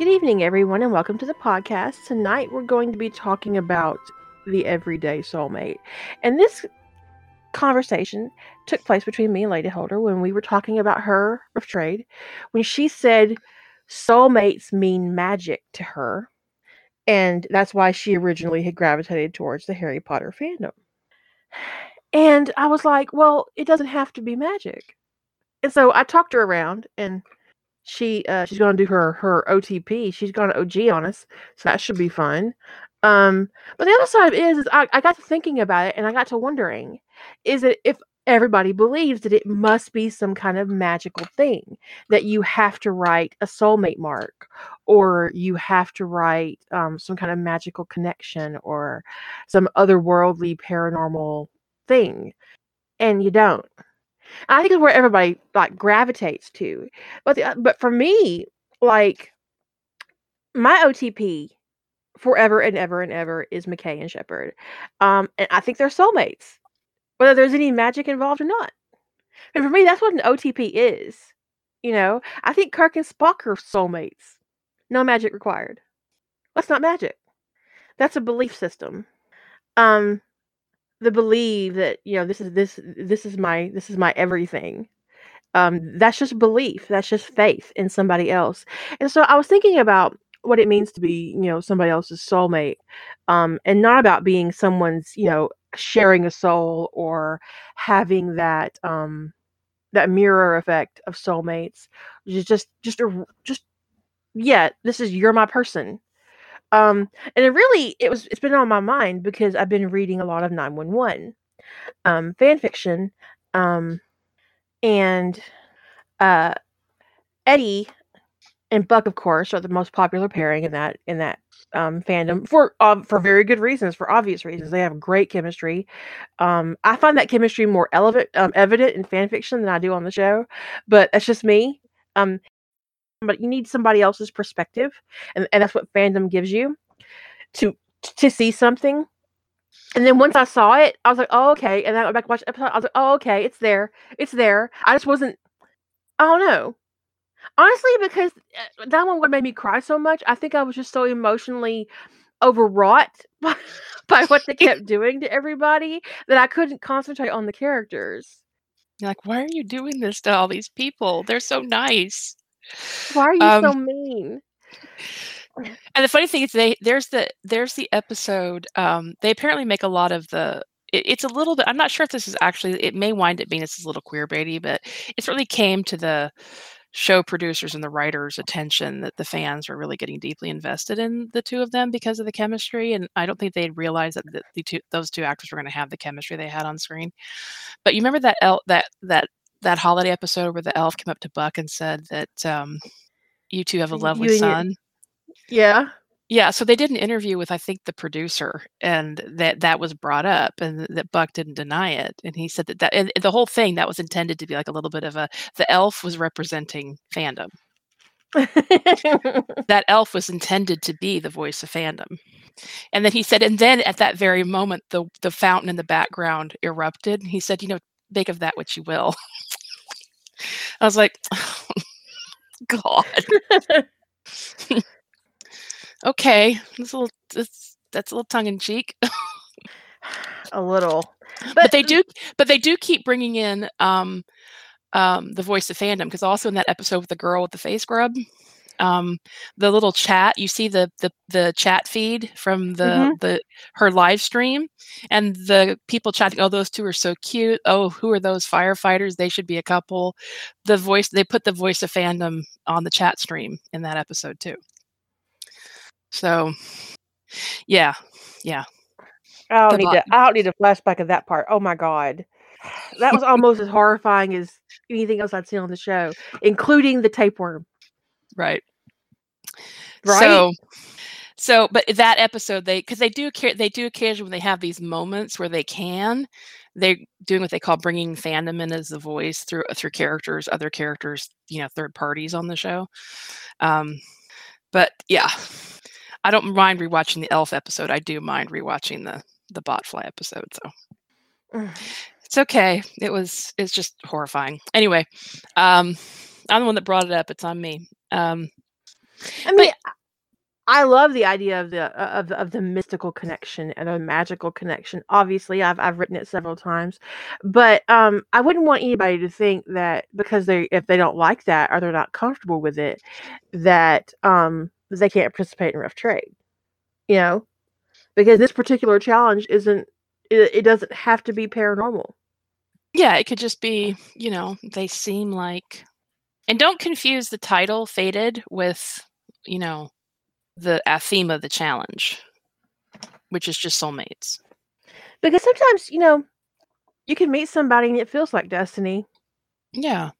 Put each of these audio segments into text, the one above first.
Good evening, everyone, and welcome to the podcast. Tonight, we're going to be talking about the everyday soulmate. And this conversation took place between me and Lady Holder when we were talking about her of trade, when she said soulmates mean magic to her. And that's why she originally had gravitated towards the Harry Potter fandom. And I was like, well, it doesn't have to be magic. And so I talked her around and she uh she's gonna do her her OTP. She's gonna OG on us, so that should be fun. Um, but the other side is, is I, I got to thinking about it and I got to wondering, is it if everybody believes that it must be some kind of magical thing that you have to write a soulmate mark or you have to write um, some kind of magical connection or some otherworldly paranormal thing and you don't I think it's where everybody like gravitates to. But the, but for me, like my OTP forever and ever and ever is McKay and Shepard. Um, and I think they're soulmates, whether there's any magic involved or not. And for me, that's what an OTP is. You know, I think Kirk and Spock are soulmates. No magic required. That's not magic. That's a belief system. Um, the belief that you know this is this this is my this is my everything. Um that's just belief that's just faith in somebody else. And so i was thinking about what it means to be you know somebody else's soulmate um and not about being someone's you know sharing a soul or having that um that mirror effect of soulmates. Just just just a just yeah this is you're my person um, and it really it was it's been on my mind because I've been reading a lot of 911 um fan fiction. Um and uh Eddie and Buck, of course, are the most popular pairing in that in that um, fandom for uh, for very good reasons, for obvious reasons. They have great chemistry. Um, I find that chemistry more evident um, evident in fan fiction than I do on the show, but that's just me. Um, but you need somebody else's perspective and, and that's what fandom gives you to to see something and then once I saw it, I was like, "Oh, okay." And then I went back and watched episode. I was like, "Oh, okay, it's there, it's there." I just wasn't. I don't know. Honestly, because uh, that one would make me cry so much. I think I was just so emotionally overwrought by, by what they kept doing to everybody that I couldn't concentrate on the characters. You're like, why are you doing this to all these people? They're so nice. Why are you um, so mean? And the funny thing is, they there's the there's the episode. Um, they apparently make a lot of the. It, it's a little bit. I'm not sure if this is actually. It may wind up being this is a little queer baity, but it certainly came to the show producers and the writers' attention that the fans were really getting deeply invested in the two of them because of the chemistry. And I don't think they'd realized that the, the two those two actors were going to have the chemistry they had on screen. But you remember that el- that that that holiday episode where the elf came up to Buck and said that um, you two have a lovely son. Yeah. Yeah, so they did an interview with I think the producer, and that that was brought up, and that Buck didn't deny it, and he said that that and the whole thing that was intended to be like a little bit of a the elf was representing fandom. that elf was intended to be the voice of fandom, and then he said, and then at that very moment, the the fountain in the background erupted. He said, you know, make of that what you will. I was like, oh, God. okay, that's a little that's, that's a little tongue in cheek. a little, but, but, they do, but they do keep bringing in um, um, the voice of fandom because also in that episode with the girl with the face grub, um, the little chat. You see the the the chat feed from the mm-hmm. the her live stream, and the people chatting. Oh, those two are so cute. Oh, who are those firefighters? They should be a couple. The voice they put the voice of fandom on the chat stream in that episode too. So, yeah, yeah. I don't need to. I don't need a flashback of that part. Oh my god, that was almost as horrifying as anything else I'd seen on the show, including the tapeworm. Right. Right. So, so, but that episode, they because they do care, they do occasionally when they have these moments where they can, they're doing what they call bringing fandom in as the voice through through characters, other characters, you know, third parties on the show. Um, but yeah, I don't mind rewatching the Elf episode. I do mind rewatching the the Botfly episode. So it's okay. It was it's just horrifying. Anyway, um, I'm the one that brought it up. It's on me. Um, I mean, but, I love the idea of the uh, of of the mystical connection and a magical connection. Obviously, I've I've written it several times, but um, I wouldn't want anybody to think that because they if they don't like that or they're not comfortable with it, that um they can't participate in rough trade. You know, because this particular challenge isn't it, it doesn't have to be paranormal. Yeah, it could just be you know they seem like, and don't confuse the title "Fated" with you know the theme of the challenge, which is just soulmates. Because sometimes, you know, you can meet somebody and it feels like destiny. Yeah.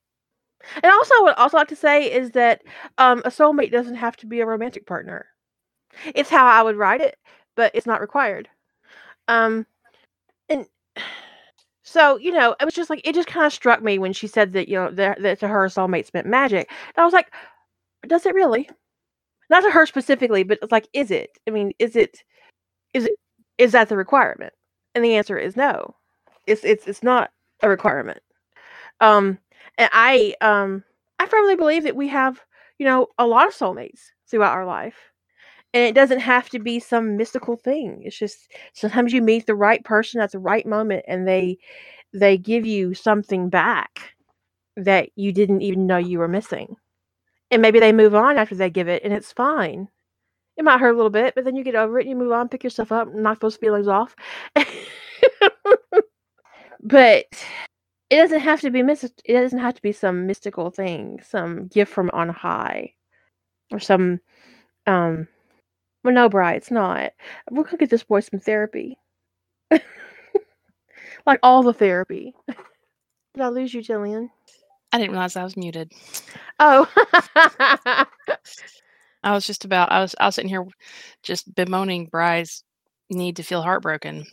And also, what I also like to say is that um, a soulmate doesn't have to be a romantic partner. It's how I would write it, but it's not required. Um, and so you know, it was just like it just kind of struck me when she said that you know that, that to her soulmates meant magic. And I was like, does it really? Not to her specifically, but it's like, is it? I mean, is it? Is it? Is that the requirement? And the answer is no. It's it's it's not a requirement. Um, and I um I firmly believe that we have you know a lot of soulmates throughout our life, and it doesn't have to be some mystical thing. It's just sometimes you meet the right person at the right moment, and they they give you something back that you didn't even know you were missing and maybe they move on after they give it and it's fine. It might hurt a little bit but then you get over it and you move on pick yourself up knock those feelings off. But it doesn't have to be mis- it doesn't have to be some mystical thing some gift from on high or some um well no Bry it's not. We're gonna get this boy some therapy. Like all the therapy. Did i lose you jillian I didn't realize I was muted. Oh. I was just about I was I was sitting here just bemoaning Bry's need to feel heartbroken.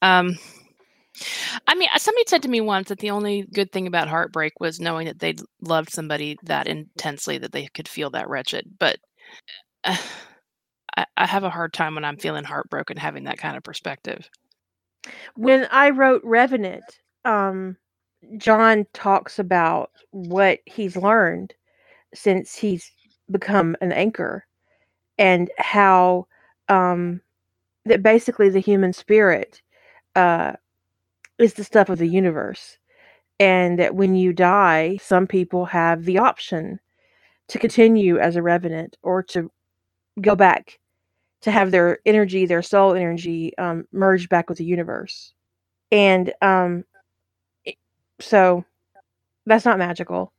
Um I mean, somebody said to me once that the only good thing about heartbreak was knowing that they loved somebody that intensely that they could feel that wretched. But uh, I, I have a hard time when I'm feeling heartbroken having that kind of perspective. When I wrote Revenant, um, John talks about what he's learned since he's become an anchor and how um, that basically the human spirit uh, is the stuff of the universe. And that when you die, some people have the option to continue as a revenant or to go back to have their energy, their soul energy, um, merged back with the universe. And um, so that's not magical.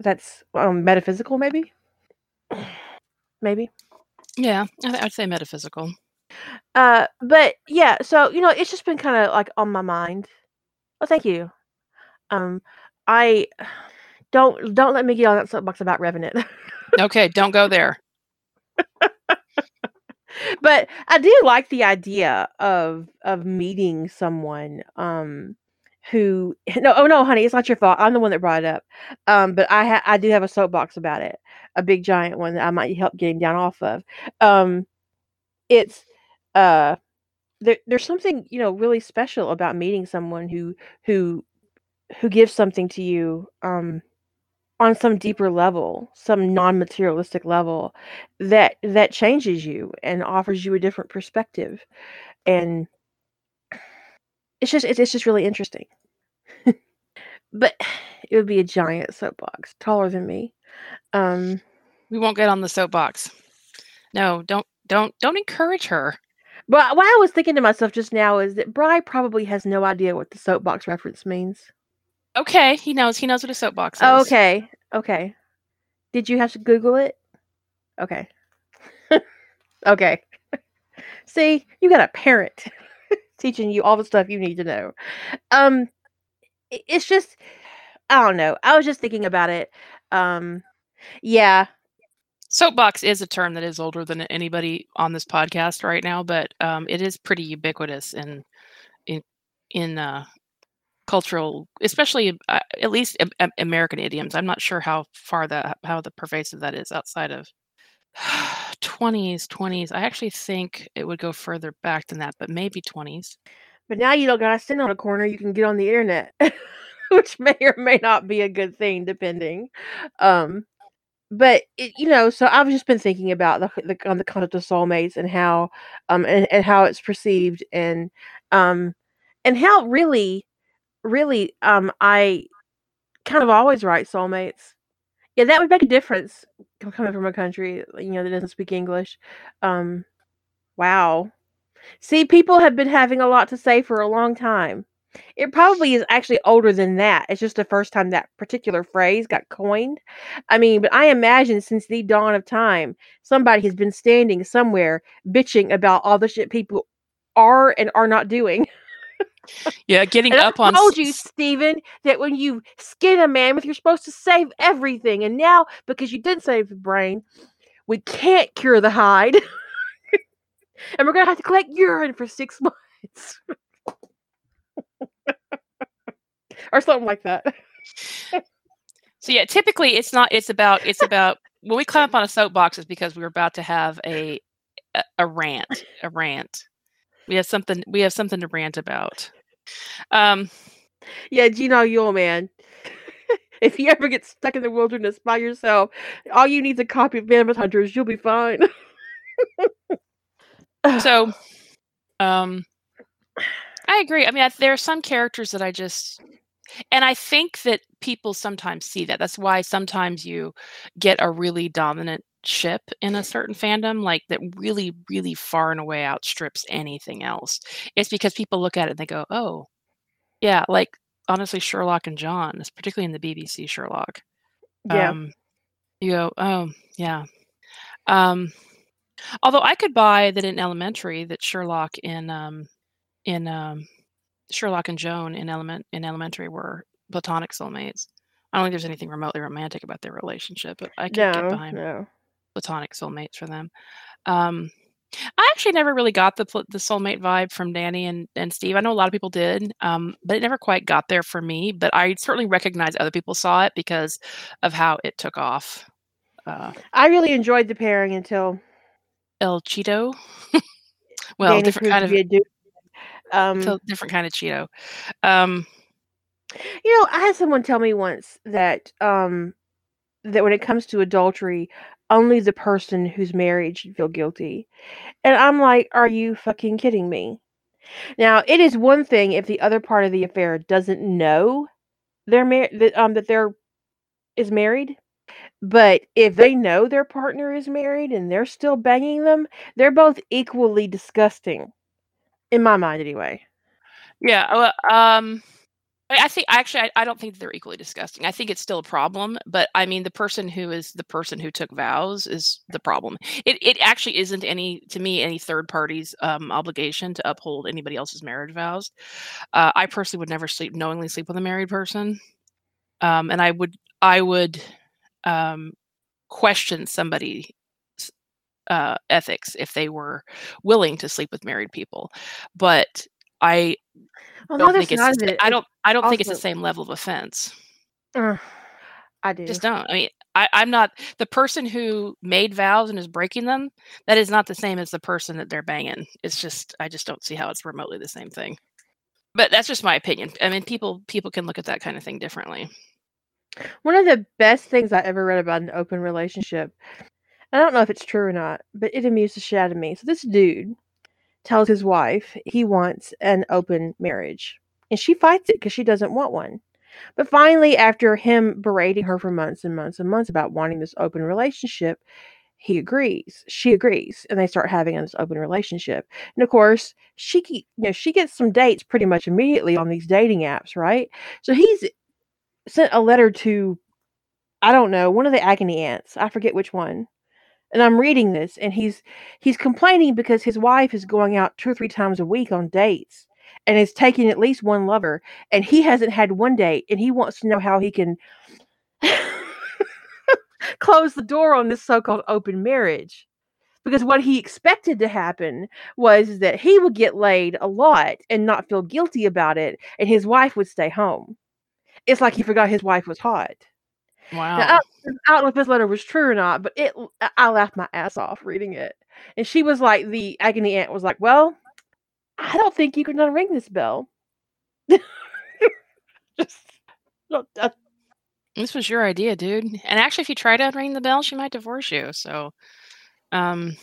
That's um, metaphysical, maybe. maybe. Yeah, I th- I'd say metaphysical. Uh, but yeah, so you know, it's just been kind of like on my mind. Oh, thank you. Um, I don't don't let me get on that soapbox about Revenant. okay, don't go there. but I do like the idea of of meeting someone um who no oh no honey it's not your fault i'm the one that brought it up um but i ha- i do have a soapbox about it a big giant one that i might help get him down off of um it's uh there, there's something you know really special about meeting someone who who who gives something to you um on some deeper level some non-materialistic level that that changes you and offers you a different perspective and it's just it's, just really interesting. but it would be a giant soapbox, taller than me. Um, we won't get on the soapbox. No, don't don't don't encourage her. But what I was thinking to myself just now is that Bry probably has no idea what the soapbox reference means. Okay, he knows. He knows what a soapbox is. okay, okay. Did you have to Google it? Okay. okay. See, you got a parent teaching you all the stuff you need to know. Um, it's just, I don't know. I was just thinking about it. Um, yeah. Soapbox is a term that is older than anybody on this podcast right now, but um, it is pretty ubiquitous in in in uh, cultural, especially uh, at least American idioms. I'm not sure how far that how the pervasive that is outside of 20s, 20s. I actually think it would go further back than that, but maybe 20s. But now you don't gotta sit on a corner, you can get on the internet, which may or may not be a good thing, depending. Um, but it, you know, so I've just been thinking about the the, on the concept of soulmates and how um and, and how it's perceived and um and how really really um I kind of always write soulmates. Yeah, that would make a difference coming from a country you know that doesn't speak English. Um wow. See, people have been having a lot to say for a long time. It probably is actually older than that. It's just the first time that particular phrase got coined. I mean, but I imagine since the dawn of time, somebody has been standing somewhere bitching about all the shit people are and are not doing. Yeah, getting And I up on I told you, Stephen, that when you skin a mammoth, you're supposed to save everything. And now, because you didn't save the brain, we can't cure the hide. and we're going to have to collect urine for six months. or something like that. So yeah, typically it's not. It's about. It's about when we climb up on a soapbox is because we're about to have a a, a rant. A rant. We have something. We have something to rant about. Um. Yeah, Jean Auel, man. if you ever get stuck in the wilderness by yourself, all you need is a copy of Mammoth Hunters. You'll be fine. So, um, I agree. I mean, I, there are some characters that I just, and I think that people sometimes see that. That's why sometimes you get a really dominant ship in a certain fandom, like that really, really far and away outstrips anything else. It's because people look at it and they go, "Oh, yeah." Like honestly, Sherlock and John, particularly in the BBC Sherlock. yeah. Um, you go, "Oh, yeah." Um, although I could buy that in elementary that Sherlock in um, in um, Sherlock and Joan in element in elementary were platonic soulmates. I don't think there's anything remotely romantic about their relationship, but I could get behind no. Platonic soulmates for them. Um, I actually never really got the the soulmate vibe from Danny and, and Steve. I know a lot of people did, um, but it never quite got there for me. But I certainly recognize other people saw it because of how it took off. Uh, I really enjoyed the pairing until El Cheeto, well, Danny different kind of be a dude. Um, different kind of Cheeto. Um, you know, I had someone tell me once that um that when it comes to adultery, only the person who's married should feel guilty. And I'm like, are you fucking kidding me? Now, it is one thing if the other part of the affair doesn't know they're mar- that um that they're is married, but if they know their partner is married and they're still banging them, they're both equally disgusting. In my mind anyway. Yeah. Well, um, I think actually, I, I don't think they're equally disgusting. I think it's still a problem, but I mean, the person who is the person who took vows is the problem. It it actually isn't any to me any third party's um, obligation to uphold anybody else's marriage vows. Uh, I personally would never sleep knowingly sleep with a married person, um, and I would I would um, question somebody's uh, ethics if they were willing to sleep with married people, but I the don't other think it's side the I don't I don't think it's the same level of offense. uh, I do. Just don't. I mean, I, I'm not the person who made vows and is breaking them. That is not the same as the person that they're banging. It's just I just don't see how it's remotely the same thing. But that's just my opinion. I mean, people people can look at that kind of thing differently. One of the best things I ever read about an open relationship, I don't know if it's true or not, but it amused the shit out of me. So this dude tells his wife he wants an open marriage, and she fights it because she doesn't want one. But finally, after him berating her for months and months and months about wanting this open relationship, he agrees. She agrees, and they start having this open relationship. And of course, she you know she gets some dates pretty much immediately on these dating apps, right? So he's sent a letter to I don't know one of the agony aunts. I forget which one. And I'm reading this, and he's he's complaining because his wife is going out two or three times a week on dates, and is taking at least one lover, and he hasn't had one date, and he wants to know how he can close the door on this so-called open marriage. Because what he expected to happen was that he would get laid a lot and not feel guilty about it, and his wife would stay home. It's like he forgot his wife was hot. Now, I, Wow. I don't know if this letter was true or not, but it I- laughed my ass off reading it. And she was like, the agony aunt was like, "Well, I don't think you can unring this bell." Just, no, that- This was your idea, dude. And actually, if you try to ring the bell, she might divorce you. So, um,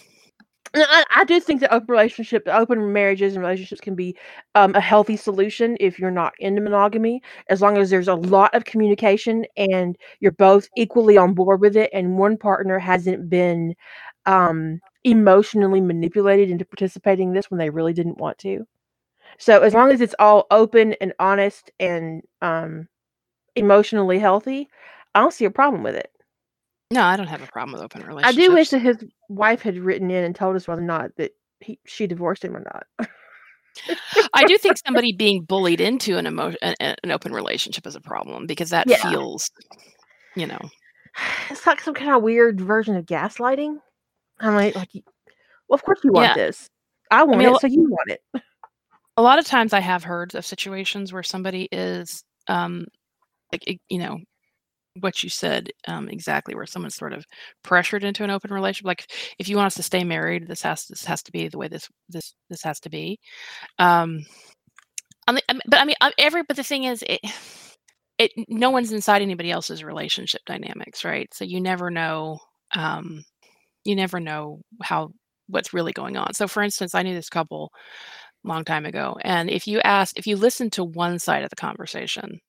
I, I do think that open relationship, open marriages and relationships can be um, a healthy solution if you're not into monogamy, as long as there's a lot of communication and you're both equally on board with it, and one partner hasn't been um, emotionally manipulated into participating in this when they really didn't want to. So as long as it's all open and honest and um, emotionally healthy, I don't see a problem with it. No, I don't have a problem with open relationships. I do wish that his wife had written in and told us whether or not that he she divorced him or not. I do think somebody being bullied into an emotion an, an open relationship is a problem because that Yeah. feels, you know, It's like some kind of weird version of gaslighting. I'm like, like, well, of course you want Yeah. this. I want mean, it, so you want it. a lot of times I have heard of situations where somebody is, um, like you know, what you said um, exactly, where someone's sort of pressured into an open relationship. Like, if you want us to stay married, this has this has to be the way this this this has to be. Um, but I mean, every but the thing is, it, it no one's inside anybody else's relationship dynamics, right? So you never know. Um, you never know how what's really going on. So, for instance, I knew this couple long time ago, and if you asked, if you listened to one side of the conversation,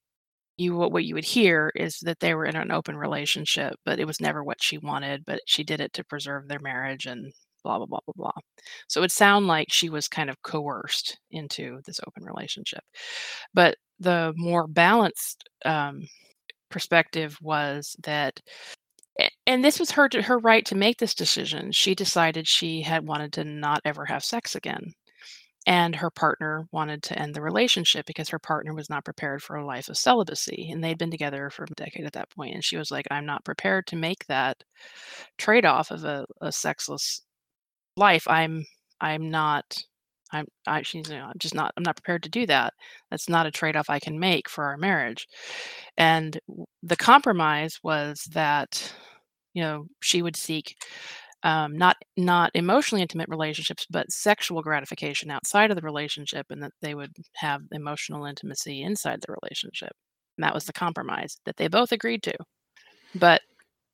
you what you would hear is that they were in an open relationship, but it was never what she wanted, but she did it to preserve their marriage and blah blah blah blah blah. So it would sound like she was kind of coerced into this open relationship. But the more balanced um, perspective was that and this was her her right to make this decision. She decided she had wanted to not ever have sex again. And her partner wanted to end the relationship because her partner was not prepared for a life of celibacy. And they'd been together for a decade at that point. And she was like, I'm not prepared to make that trade off of a, a sexless life. I'm I'm not I'm I she's you know, I'm just not I'm not prepared to do that. That's not a trade off I can make for our marriage. And the compromise was that, you know, she would seek um, not not emotionally intimate relationships, but sexual gratification outside of the relationship, and that they would have emotional intimacy inside the relationship. And that was the compromise that they both agreed to. But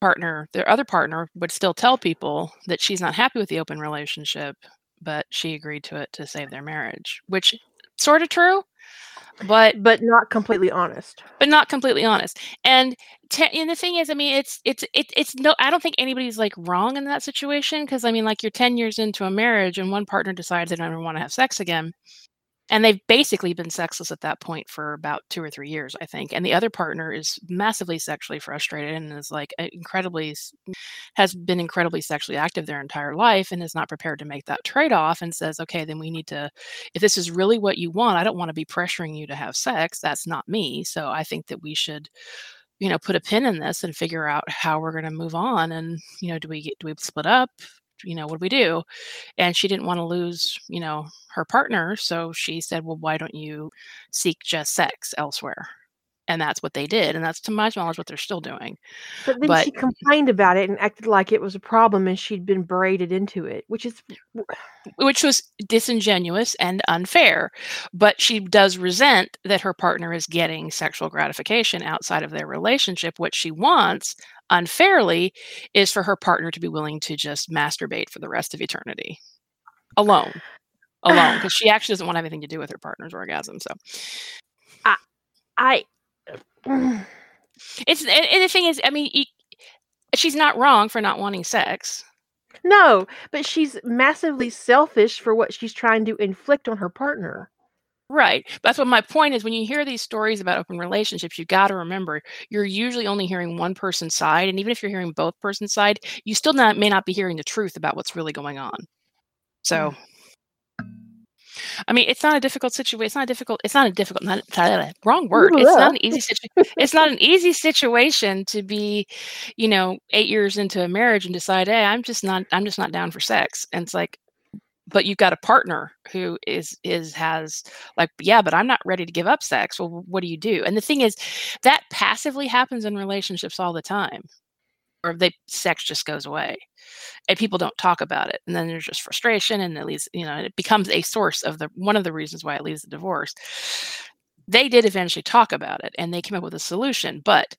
partner, their other partner, would still tell people that she's not happy with the open relationship, but she agreed to it to save their marriage, which sort of true, but But not completely honest. but not completely honest. And te- and the thing is, I mean, it's it's it, it's no. I don't think anybody's like wrong in that situation because I mean, like you're ten years into a marriage and one partner decides they don't ever want to have sex again, and they've basically been sexless at that point for about two or three years, I think. And the other partner is massively sexually frustrated and is like incredibly has been incredibly sexually active their entire life and is not prepared to make that trade off and says, okay, then we need to if this is really what you want, I don't want to be pressuring you to have sex. That's not me. So I think that we should, you know, put a pin in this and figure out how we're going to move on. And you know, do we get do we split up? You know, what do we do? And she didn't want to lose, you know, her partner, so she said, "Well, why don't you seek just sex elsewhere?" And that's what they did, and that's to my knowledge what they're still doing. But then But she complained about it and acted like it was a problem and she'd been braided into it, which is which was disingenuous and unfair. But she does resent that her partner is getting sexual gratification outside of their relationship. What she wants unfairly is for her partner to be willing to just masturbate for the rest of eternity alone. Alone, because she actually doesn't want anything to do with her partner's orgasm. So I it's and, the thing is, I mean, she's not wrong for not wanting sex. no, but she's massively selfish for what she's trying to inflict on her partner. Right. That's what my point is. When you hear these stories about open relationships, you got to remember you're usually only hearing one person's side, and even if you're hearing both persons' side, you still not may not be hearing the truth about what's really going on. So, mm. I mean, it's not a difficult situation. It's not a difficult. It's not a difficult. Not wrong word. It's not an easy situation. it's not an easy situation to be, you know, eight years into a marriage and decide, hey, I'm just not. I'm just not down for sex. And it's like, but you've got a partner who is is has like yeah but i'm not ready to give up sex well what do you do and the thing is that passively happens in relationships all the time or they sex just goes away and people don't talk about it and then there's just frustration and it leads you know it becomes a source of the one of the reasons why it leads to divorce they did eventually talk about it and they came up with a solution but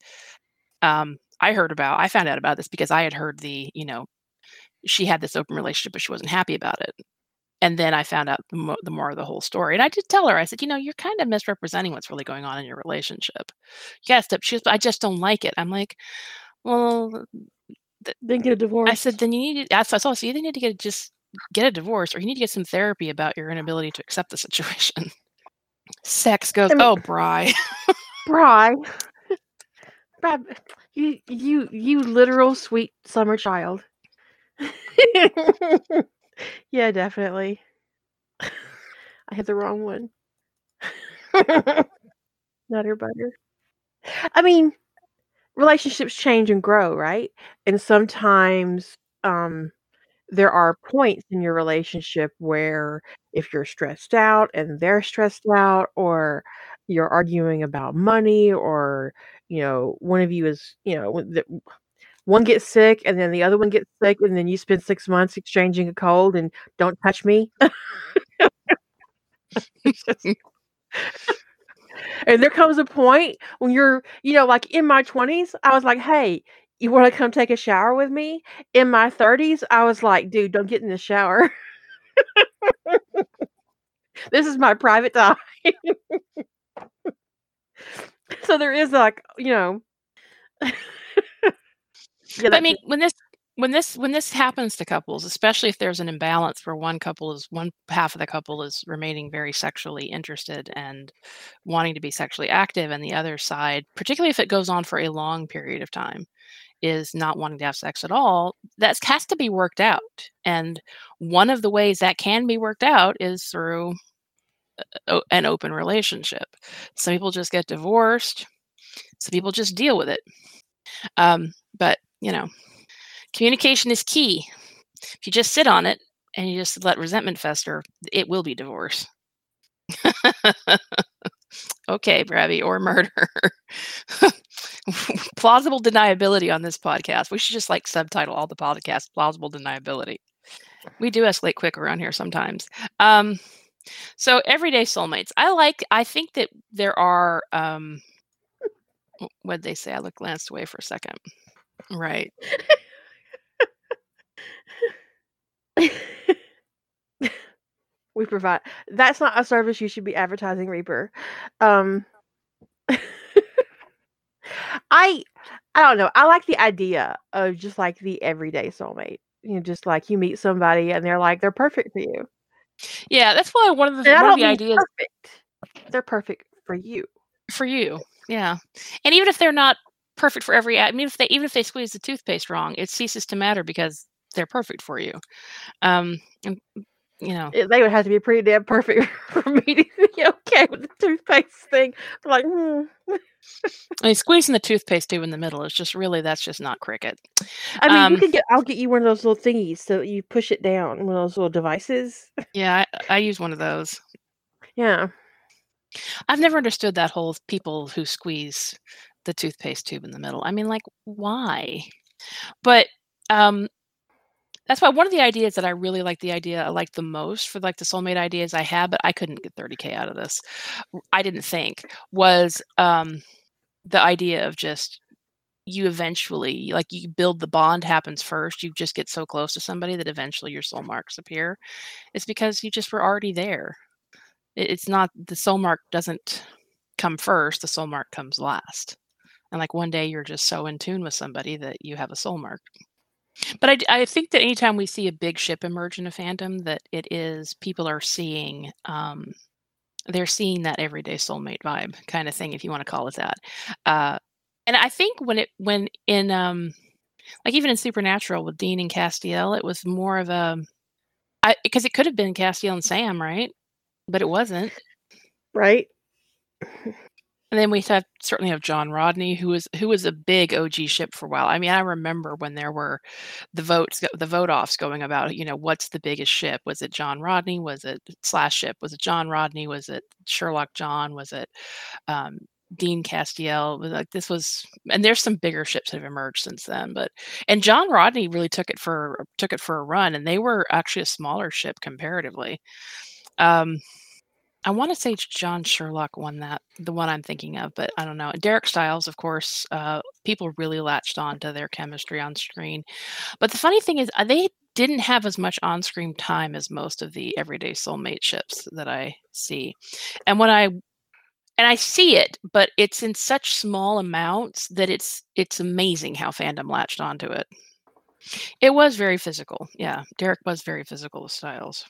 Um, I heard about, I found out about this because I had heard the, you know, she had this open relationship, but she wasn't happy about it. And then I found out the, mo- the more of the whole story. And I did tell her, I said, you know, you're kind of misrepresenting what's really going on in your relationship. Yes, she was, I just don't like it. I'm like, well, then get a divorce. I said, then you need to, I saw, so you need to get just get a divorce or you need to get some therapy about your inability to accept the situation. Sex goes, I mean, oh, Bry. Bry. Brad, you, you, you literal sweet summer child. yeah, definitely. I had the wrong one. Nutter butter. I mean, relationships change and grow, right? And sometimes um there are points in your relationship where if you're stressed out and they're stressed out or you're arguing about money or you know one of you is you know one gets sick and then the other one gets sick and then you spend six months exchanging a cold and don't touch me and there comes a point when you're you know like in my 20s i was like hey you want to come take a shower with me? In my 30s i was like dude don't get in the shower. This is my private time. So there is like you know. Yeah, I mean, when this when this when this happens to couples, especially if there's an imbalance where one couple is one half of the couple is remaining very sexually interested and wanting to be sexually active, and the other side, particularly if it goes on for a long period of time, is not wanting to have sex at all, that has to be worked out. And one of the ways that can be worked out is through a, an open relationship. Some people just get divorced. Some people just deal with it. Um, but you know, communication is key. If you just sit on it and you just let resentment fester, it will be divorce. okay, Brabby, or murder. plausible deniability on this podcast. We should just like subtitle all the podcasts plausible deniability. We do escalate quick around here sometimes. Um, so everyday soulmates. I like I think that there are um what they say? I look glanced away for a second. Right. we provide that's not a service you should be advertising reaper. Um i i don't know i like the idea of just like the everyday soulmate you know just like you meet somebody and they're like they're perfect for you. Yeah that's why one of the, one of the ideas perfect. they're perfect for you. For you yeah. And even if they're not perfect for every I mean if they even if they squeeze the toothpaste wrong, it ceases to matter because they're perfect for you. Um and you know they would have to be pretty damn perfect for me to be okay with the toothpaste thing. Like hmm. I mean squeezing the toothpaste tube in the middle is just really that's just not cricket. I mean um, you can get I'll get you one of those little thingies so you push it down, one of those little devices. Yeah, I, I use one of those. Yeah. I've never understood that whole people who squeeze the toothpaste tube in the middle. I mean, like, why? But um, that's why one of the ideas that I really like the idea I like the most for like the soulmate ideas I had, but I couldn't get 30k out of this. I didn't think was um, the idea of just you eventually like you build the bond happens first you just get so close to somebody that eventually your soul marks appear. It's because you just were already there. It's not the soul mark doesn't come first the soul mark comes last. And like one day you're just so in tune with somebody that you have a soul mark but I, I think that anytime we see a big ship emerge in a fandom that it is people are seeing um, they're seeing that everyday soulmate vibe kind of thing if you want to call it that. Uh, and i think when it when in um like even in supernatural with dean and castiel it was more of a because it could have been castiel and sam right? But it wasn't. Right and then we have certainly have John Rodney, who was who was a big OG ship for a while. I mean, I remember when there were the votes, the vote offs going about, you know, what's the biggest ship? Was it John Rodney? Was it slash ship? Was it John Rodney? Was it Sherlock John? Was it um, Dean Castiel? Like this was, and there's some bigger ships that have emerged since then. But and John Rodney really took it for took it for a run, and they were actually a smaller ship comparatively. Um, I want to say John Sherlock won that, the one I'm thinking of, but I don't know. Derek Stiles, of course, uh, people really latched on to their chemistry on screen. But the funny thing is, uh, they didn't have as much on screen time as most of the everyday soulmate ships that I see. And when I and I see it, but it's in such small amounts that it's it's amazing how fandom latched onto it. It was very physical. Yeah, Derek was very physical with Stiles.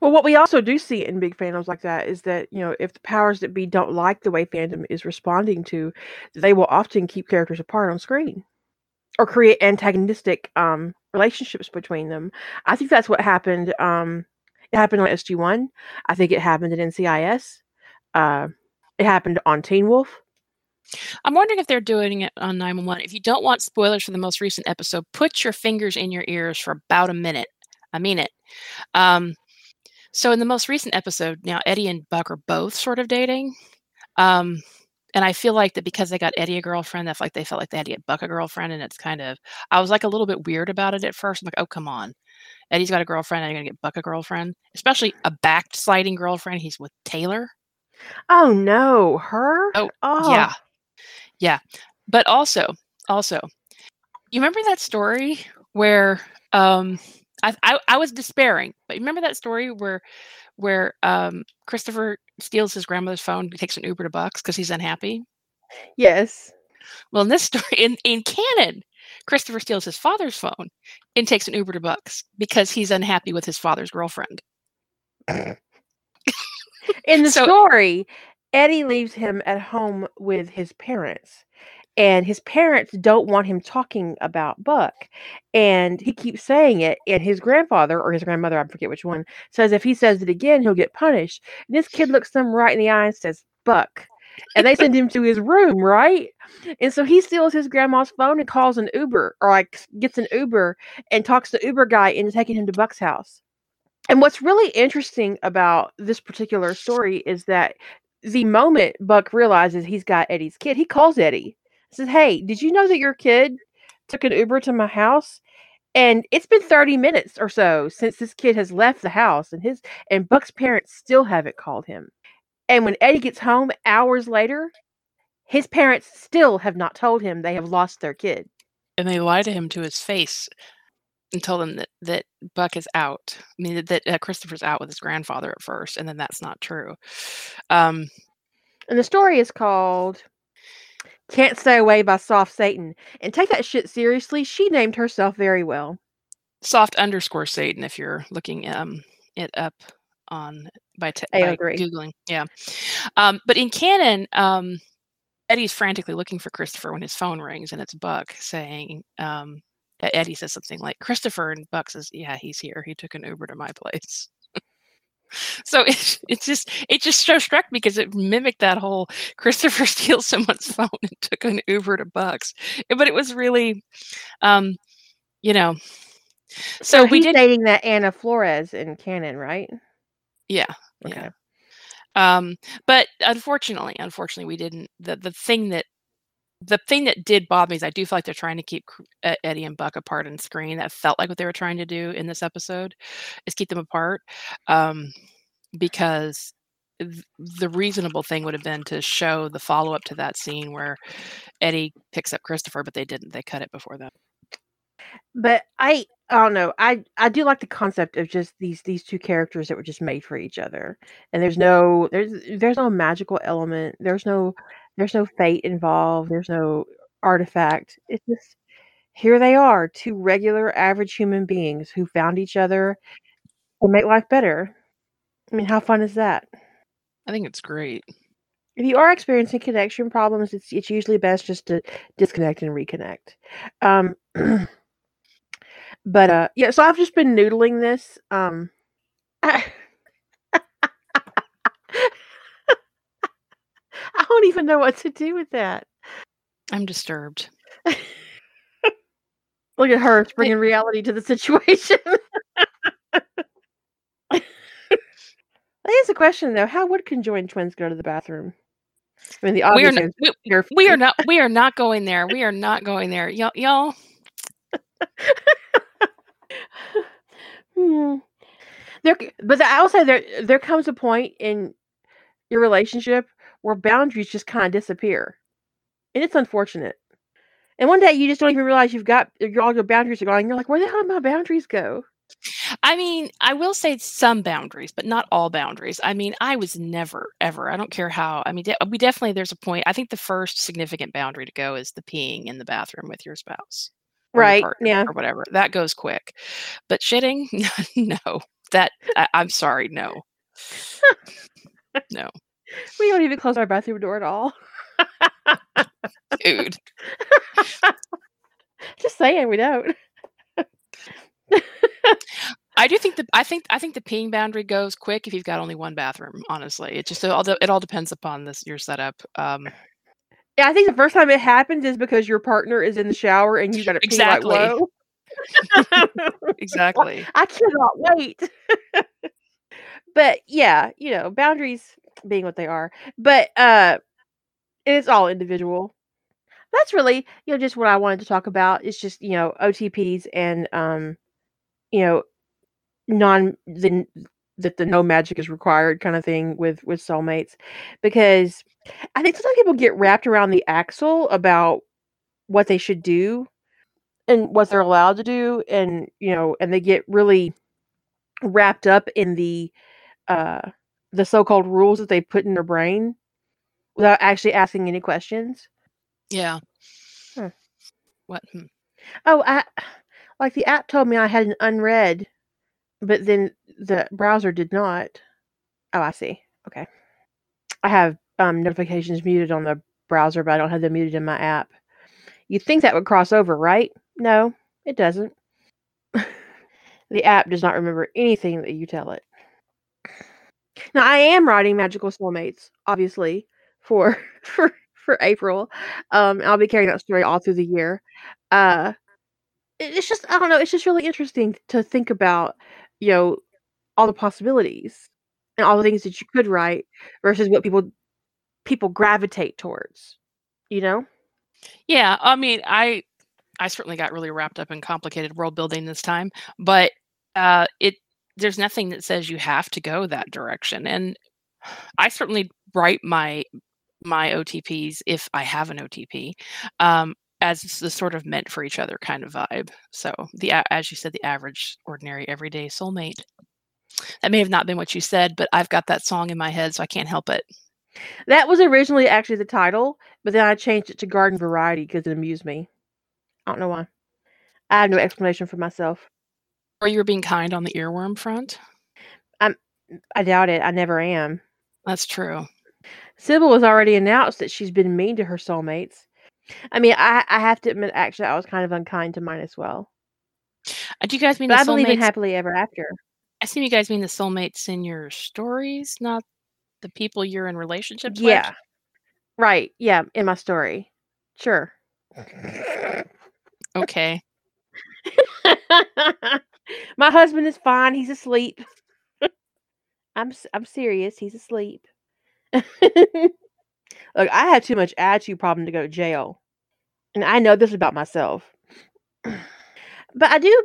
Well, what we also do see in big fandoms like that is that, you know, if the powers that be don't like the way fandom is responding to, they will often keep characters apart on screen or create antagonistic um, relationships between them. I think that's what happened. Um, it happened on SG1. I think it happened in NCIS. Uh, it happened on Teen Wolf. I'm wondering if they're doing it on 911. If you don't want spoilers for the most recent episode, put your fingers in your ears for about a minute. I mean it. Um, so in the most recent episode, now Eddie and Buck are both sort of dating. Um, and I feel like that because they got Eddie a girlfriend, that's like they felt like they had to get Buck a girlfriend, and it's kind of I was like a little bit weird about it at first. I'm like, oh come on, Eddie's got a girlfriend, and you're gonna get Buck a girlfriend, especially a backsliding girlfriend. He's with Taylor. Oh no, her? Oh, oh. yeah, yeah. But also, also, you remember that story where um I, I, I was despairing, but remember that story where where um, Christopher steals his grandmother's phone, takes an Uber to Bucks because he's unhappy. Yes. Well, in this story, in in canon, Christopher steals his father's phone and takes an Uber to Bucks because he's unhappy with his father's girlfriend. in the so, story, Eddie leaves him at home with his parents and his parents don't want him talking about Buck. And he keeps saying it, and his grandfather or his grandmother, I forget which one, says if he says it again, he'll get punished. And this kid looks them right in the eye and says, Buck. And they send him to his room, right? And so he steals his grandma's phone and calls an Uber, or like gets an Uber and talks the Uber guy into taking him to Buck's house. And what's really interesting about this particular story is that the moment Buck realizes he's got Eddie's kid, he calls Eddie says, Hey, did you know that your kid took an Uber to my house? And it's been 30 minutes or so since this kid has left the house, and his and Buck's parents still haven't called him. And when Eddie gets home hours later, his parents still have not told him they have lost their kid. And they lie to him to his face and tell him that, that Buck is out. I mean, that, that uh, Christopher's out with his grandfather at first, and then that's not true. Um, and the story is called can't Stay Away by Soft Satan. And take that shit seriously. She named herself very well. Soft underscore Satan if you're looking um it up on by, t- by googling. Yeah. Um, but in canon, um, Eddie's frantically looking for Christopher when his phone rings and it's Buck saying, um, Eddie says something like, Christopher, and Buck says, Yeah, he's here. He took an Uber to my place so it, it just it just so struck me because it mimicked that whole Christopher steals someone's phone and took an Uber to Bucks. But it was really, um, you know. So, so we did dating that Ana Flores in canon, right? Yeah. Okay. Yeah. Um, but unfortunately, unfortunately, we didn't. The the thing that the thing that did bother me is I do feel like they're trying to keep Eddie and Buck apart on screen. That felt like what they were trying to do in this episode, is keep them apart, um, because th- the reasonable thing would have been to show the follow up to that scene where Eddie picks up Christopher, but they didn't. They cut it before that. But I, I don't know. I I do like the concept of just these these two characters that were just made for each other, and there's no there's there's no magical element. There's no there's no fate involved. There's no artifact. It's just here they are, two regular average human beings who found each other and make life better. I mean, how fun is that? I think it's great. If you are experiencing connection problems, it's it's usually best just to disconnect and reconnect. Um, but uh, yeah, so I've just been noodling this. Um, I, I don't even know what to do with that. I'm disturbed. Look at her bringing reality to the situation. is a question, though. How would conjoined twins go to the bathroom? I mean, the we are, not, we, we, are not. We are not going there. We are not going there, y'all. y'all. hmm. There, but I will say there there comes a point in your relationship where boundaries just kind of disappear. And it's unfortunate. And one day you just don't even realize you've got your all your boundaries are gone. You're like, where the hell did my boundaries go? I mean, I will say some boundaries, but not all boundaries. I mean, I was never, ever, I don't care how. I mean, de- we definitely, there's a point. I think the first significant boundary to go is the peeing in the bathroom with your spouse. Right. Yeah. Or whatever. That goes quick. But shitting, no. That, I, I'm sorry, no. No. We don't even close our bathroom door at all. Dude. Just saying, we don't. I do think the I think I think the peeing boundary goes quick if you've got only one bathroom. Honestly, it just all it all depends upon this your setup. Um, Yeah, I think the first time it happens is because your partner is in the shower and you got to like Exactly. whoa. exactly. I cannot wait. but yeah, you know, boundaries being what they are. But uh it's all individual. That's really, you know, just what I wanted to talk about. It's just, you know, OTPs and um, you know, non the that the no magic is required kind of thing with with soulmates. Because I think sometimes people get wrapped around the axle about what they should do and what they're allowed to do and you know and they get really wrapped up in the uh the so-called rules that they put in their brain without actually asking any questions Yeah. What? Hmm. oh i like the app told me i had an unread but then the browser did not oh i see. Okay. I have um notifications muted on the browser but i don't have them muted in my app. You'd think that would cross over right? No it doesn't. The app does not remember anything that you tell it. Now i am writing magical soulmates obviously for for for april. Um i'll be carrying that story all through the year. Uh it's just i don't know it's just really interesting to think about you know all the possibilities and all the things that you could write versus what people people gravitate towards you know Yeah. I mean, I I certainly got really wrapped up in complicated world building this time, but uh, it there's nothing that says you have to go that direction, and I certainly write my my OTPs if I have an OTP. Um, as the sort of meant for each other kind of vibe. So the as you said, the average, ordinary, everyday soulmate. That may have not been what you said, but I've got that song in my head, so I can't help it. that was originally actually the title but then i changed it to garden variety because it amused me. I don't know why. I have no explanation for myself. Or you were being kind on the earworm front. i doubt it. I never am. That's true. sybil has already announced that she's been mean to her soulmates. I mean i, I have to admit actually i was kind of unkind to mine as well. Do you guys mean i believe in happily ever after assume you guys mean the soulmates in your stories, not the people you're in relationships with? yeah right yeah in my story sure Okay. My husband is fine. He's asleep. I'm I'm serious. He's asleep. Look, I had too much attitude problem to go to jail, and I know this about myself. but I do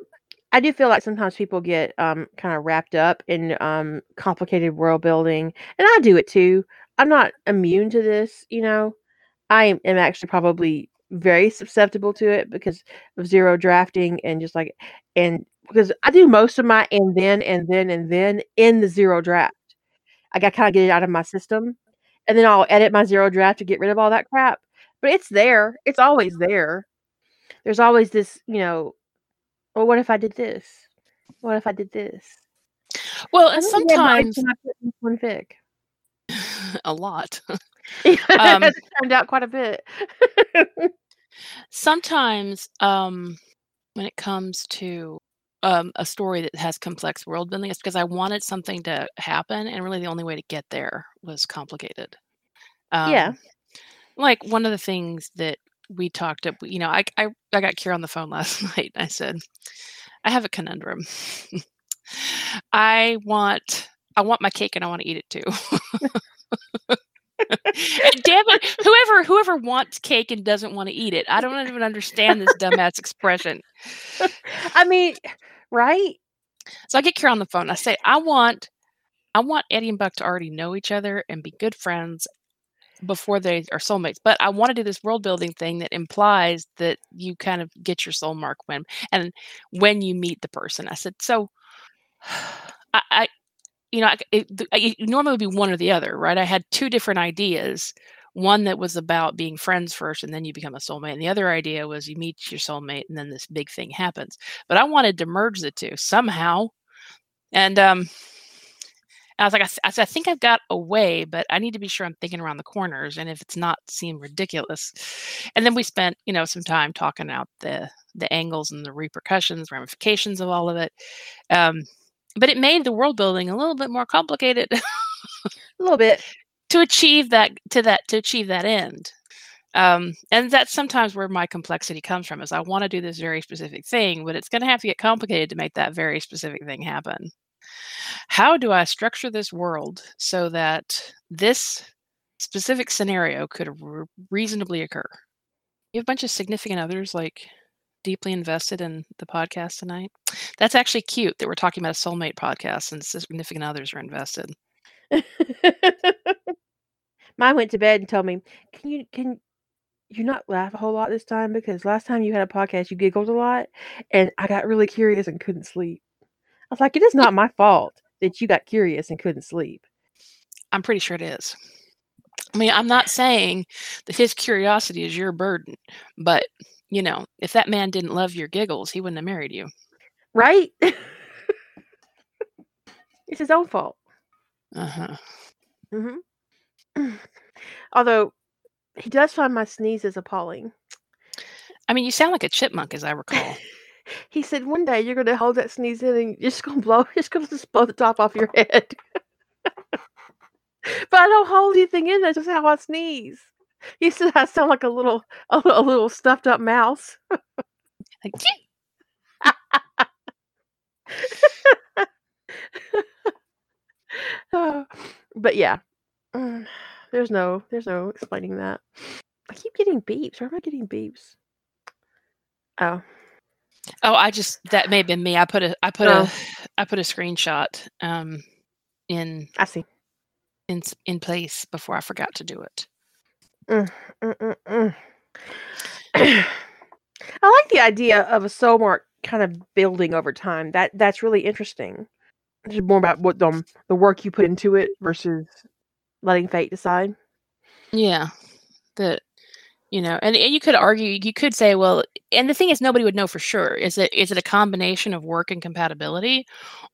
I do feel like sometimes people get um kind of wrapped up in um complicated world building, and I do it too. I'm not immune to this, you know. I am, actually probably very susceptible to it because of zero drafting and just like and because I do most of my and then and then and then in the zero draft. I got kind of get it out of my system, and then I'll edit my zero draft to get rid of all that crap. But it's there. It's always there. There's always this, you know. Well, what if I did this? What if I did this? Well, and many red mice sometimes can I put in one fic? a lot. um, Um, it turned out quite a bit. sometimes um when it comes to um a story that has complex world building it's because i wanted something to happen and really the only way to get there was complicated um Yeah. like one of the things that we talked up you know i i, I got kira on the phone last night and i said i have a conundrum i want i want my cake and i want to eat it too damn it whoever whoever wants cake and doesn't want to eat it i don't even understand this dumbass expression I mean, right? So I get Kira on the phone. I say, I want I want Eddie and Buck to already know each other and be good friends before they are soulmates. But I want to do this world building thing that implies that you kind of get your soul mark when and when you meet the person. I said, so I, I you know, it, it normally would be one or the other, right? I had two different ideas. One that was about being friends first and then you become a soulmate. And the other idea was you meet your soulmate and then this big thing happens. But I wanted to merge the two somehow. And um, I was like, I, th- I, said, I think I've got a way, but I need to be sure I'm thinking around the corners. And if it's not seem ridiculous, and then we spent, you know, some time talking out the the angles and the repercussions, ramifications of all of it. Um, but it made the world building a little bit more complicated. a little bit to achieve that to that to achieve that end. Um, and that's sometimes where my complexity comes from is I want to do this very specific thing, but it's going to have to get complicated to make that very specific thing happen how do I structure this world so that this specific scenario could re- reasonably occur? You have a bunch of significant others like deeply invested in the podcast tonight. That's actually cute that we're talking about a soulmate podcast and significant others are invested. Mine went to bed and told me, "Can you can you not laugh a whole lot this time because last time you had a podcast you giggled a lot and I got really curious and couldn't sleep." I was like, "It is not my fault that you got curious and couldn't sleep." I'm pretty sure it is. I mean, I'm not saying that his curiosity is your burden, but you know, if that man didn't love your giggles, he wouldn't have married you. Right? it's his own fault. Uh-huh. Mm-hmm. Although he does find my sneezes appalling. I mean, you sound like a chipmunk, as I recall. He said one day you're gonna hold that sneeze in and you're just gonna blow You're just gonna blow the top off your head. but I don't hold anything in, that's just how I sneeze. He said I sound like a little a, a little stuffed up mouse. Like, but yeah. Mm, There's no there's no explaining that. I keep getting beeps. Where am I getting beeps? Oh. Oh, I just that may have been me. I put a I put Oh. a I put a screenshot um in I see. in in place before I forgot to do it. Mm, mm, mm, mm. I like the idea of a soul mark kind of building over time. That that's really interesting. It's more about what the the work you put into it versus letting fate decide. Yeah. That you know, and, and you could argue, you could say, well, and the thing is, nobody would know for sure. Is it is it a combination of work and compatibility,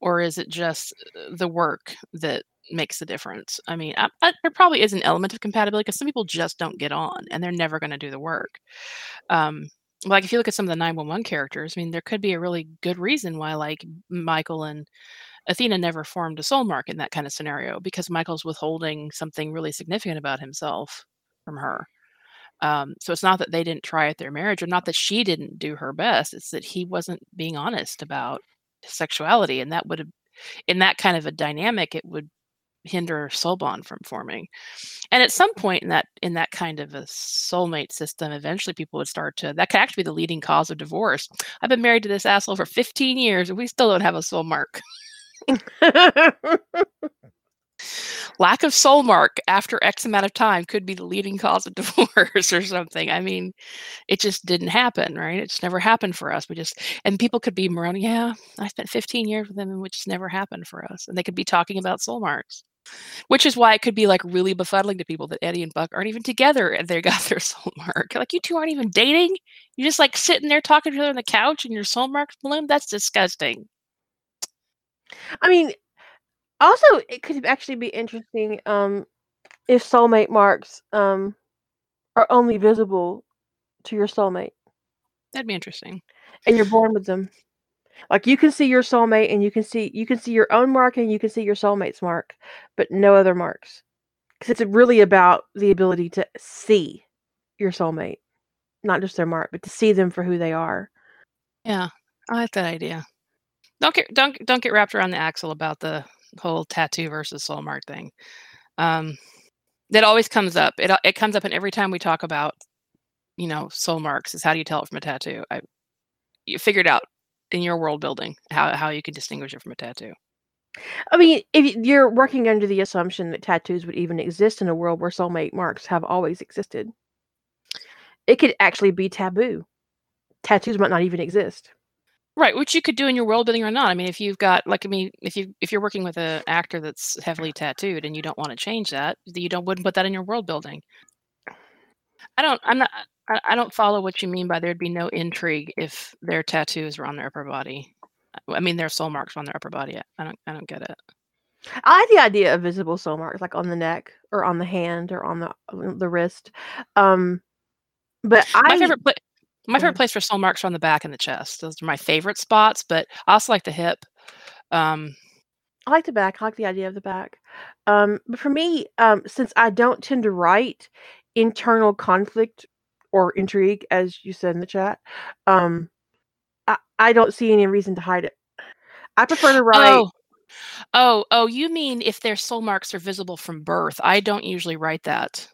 or is it just uh, the work that makes the difference? I mean, I, I, there probably is an element of compatibility because some people just don't get on, and they're never going to do the work. Um, like if you look at some of the 911 characters, I mean, there could be a really good reason why, like Michael and Athena never formed a soul mark in that kind of scenario because Michael's withholding something really significant about himself from her. Um, so it's not that they didn't try at their marriage, or not that she didn't do her best. It's that he wasn't being honest about sexuality, and that would have, in that kind of a dynamic, it would hinder soul bond from forming. And at some point in that in that kind of a soulmate system, eventually people would start to. That could actually be the leading cause of divorce. I've been married to this asshole for 15 years, and we still don't have a soul mark. lack of soul mark after X amount of time could be the leading cause of divorce or something. I mean, it just didn't happen, right? It just never happened for us. We just and people could be moaning, yeah, I spent 15 years with them and it just never happened for us. And they could be talking about soul marks. Which is why it could be like really befuddling to people that Eddie and Buck aren't even together and they got their soul mark. Like you two aren't even dating. You're just like sitting there talking to each other on the couch and your soul marks bloom. That's disgusting. I mean, also it could actually be interesting um if soulmate marks um are only visible to your soulmate That'd be interesting. and you're born with them. Like you can see your soulmate and you can see you can see your own mark and you can see your soulmate's mark, but no other marks. Cuz it's really about the ability to see your soulmate, not just their mark, but to see them for who they are. Yeah, I like that idea. Don't get don't don't get wrapped around the axle about the whole tattoo versus soul mark thing. Um, that always comes up. It it comes up in every time we talk about, you know, soul marks. Is how do you tell it from a tattoo? I you figured out in your world building how how you can distinguish it from a tattoo. I mean, if you're working under the assumption that tattoos would even exist in a world where soulmate marks have always existed, it could actually be taboo. Tattoos might not even exist. Right, which you could do in your world building or not. I mean, if you've got like I mean, if you if you're working with an actor that's heavily tattooed and you don't want to change that, you don't wouldn't put that in your world building. I don't. I'm not. I, I don't follow what you mean by there'd be no intrigue if their tattoos were on their upper body. I mean, their soul marks on their upper body. I don't. I don't get it. I like the idea of visible soul marks, like on the neck or on the hand or on the the wrist. Um, but My I favorite pla- my favorite place for soul marks are on the back and the chest. Those are my favorite spots, but I also like the hip. Um, I like the back. I like the idea of the back. Um, but for me, um, since I don't tend to write internal conflict or intrigue, as you said in the chat, um, I, I don't see any reason to hide it. I prefer to write. oh, oh, oh! You mean if their soul marks are visible from birth? I don't usually write that.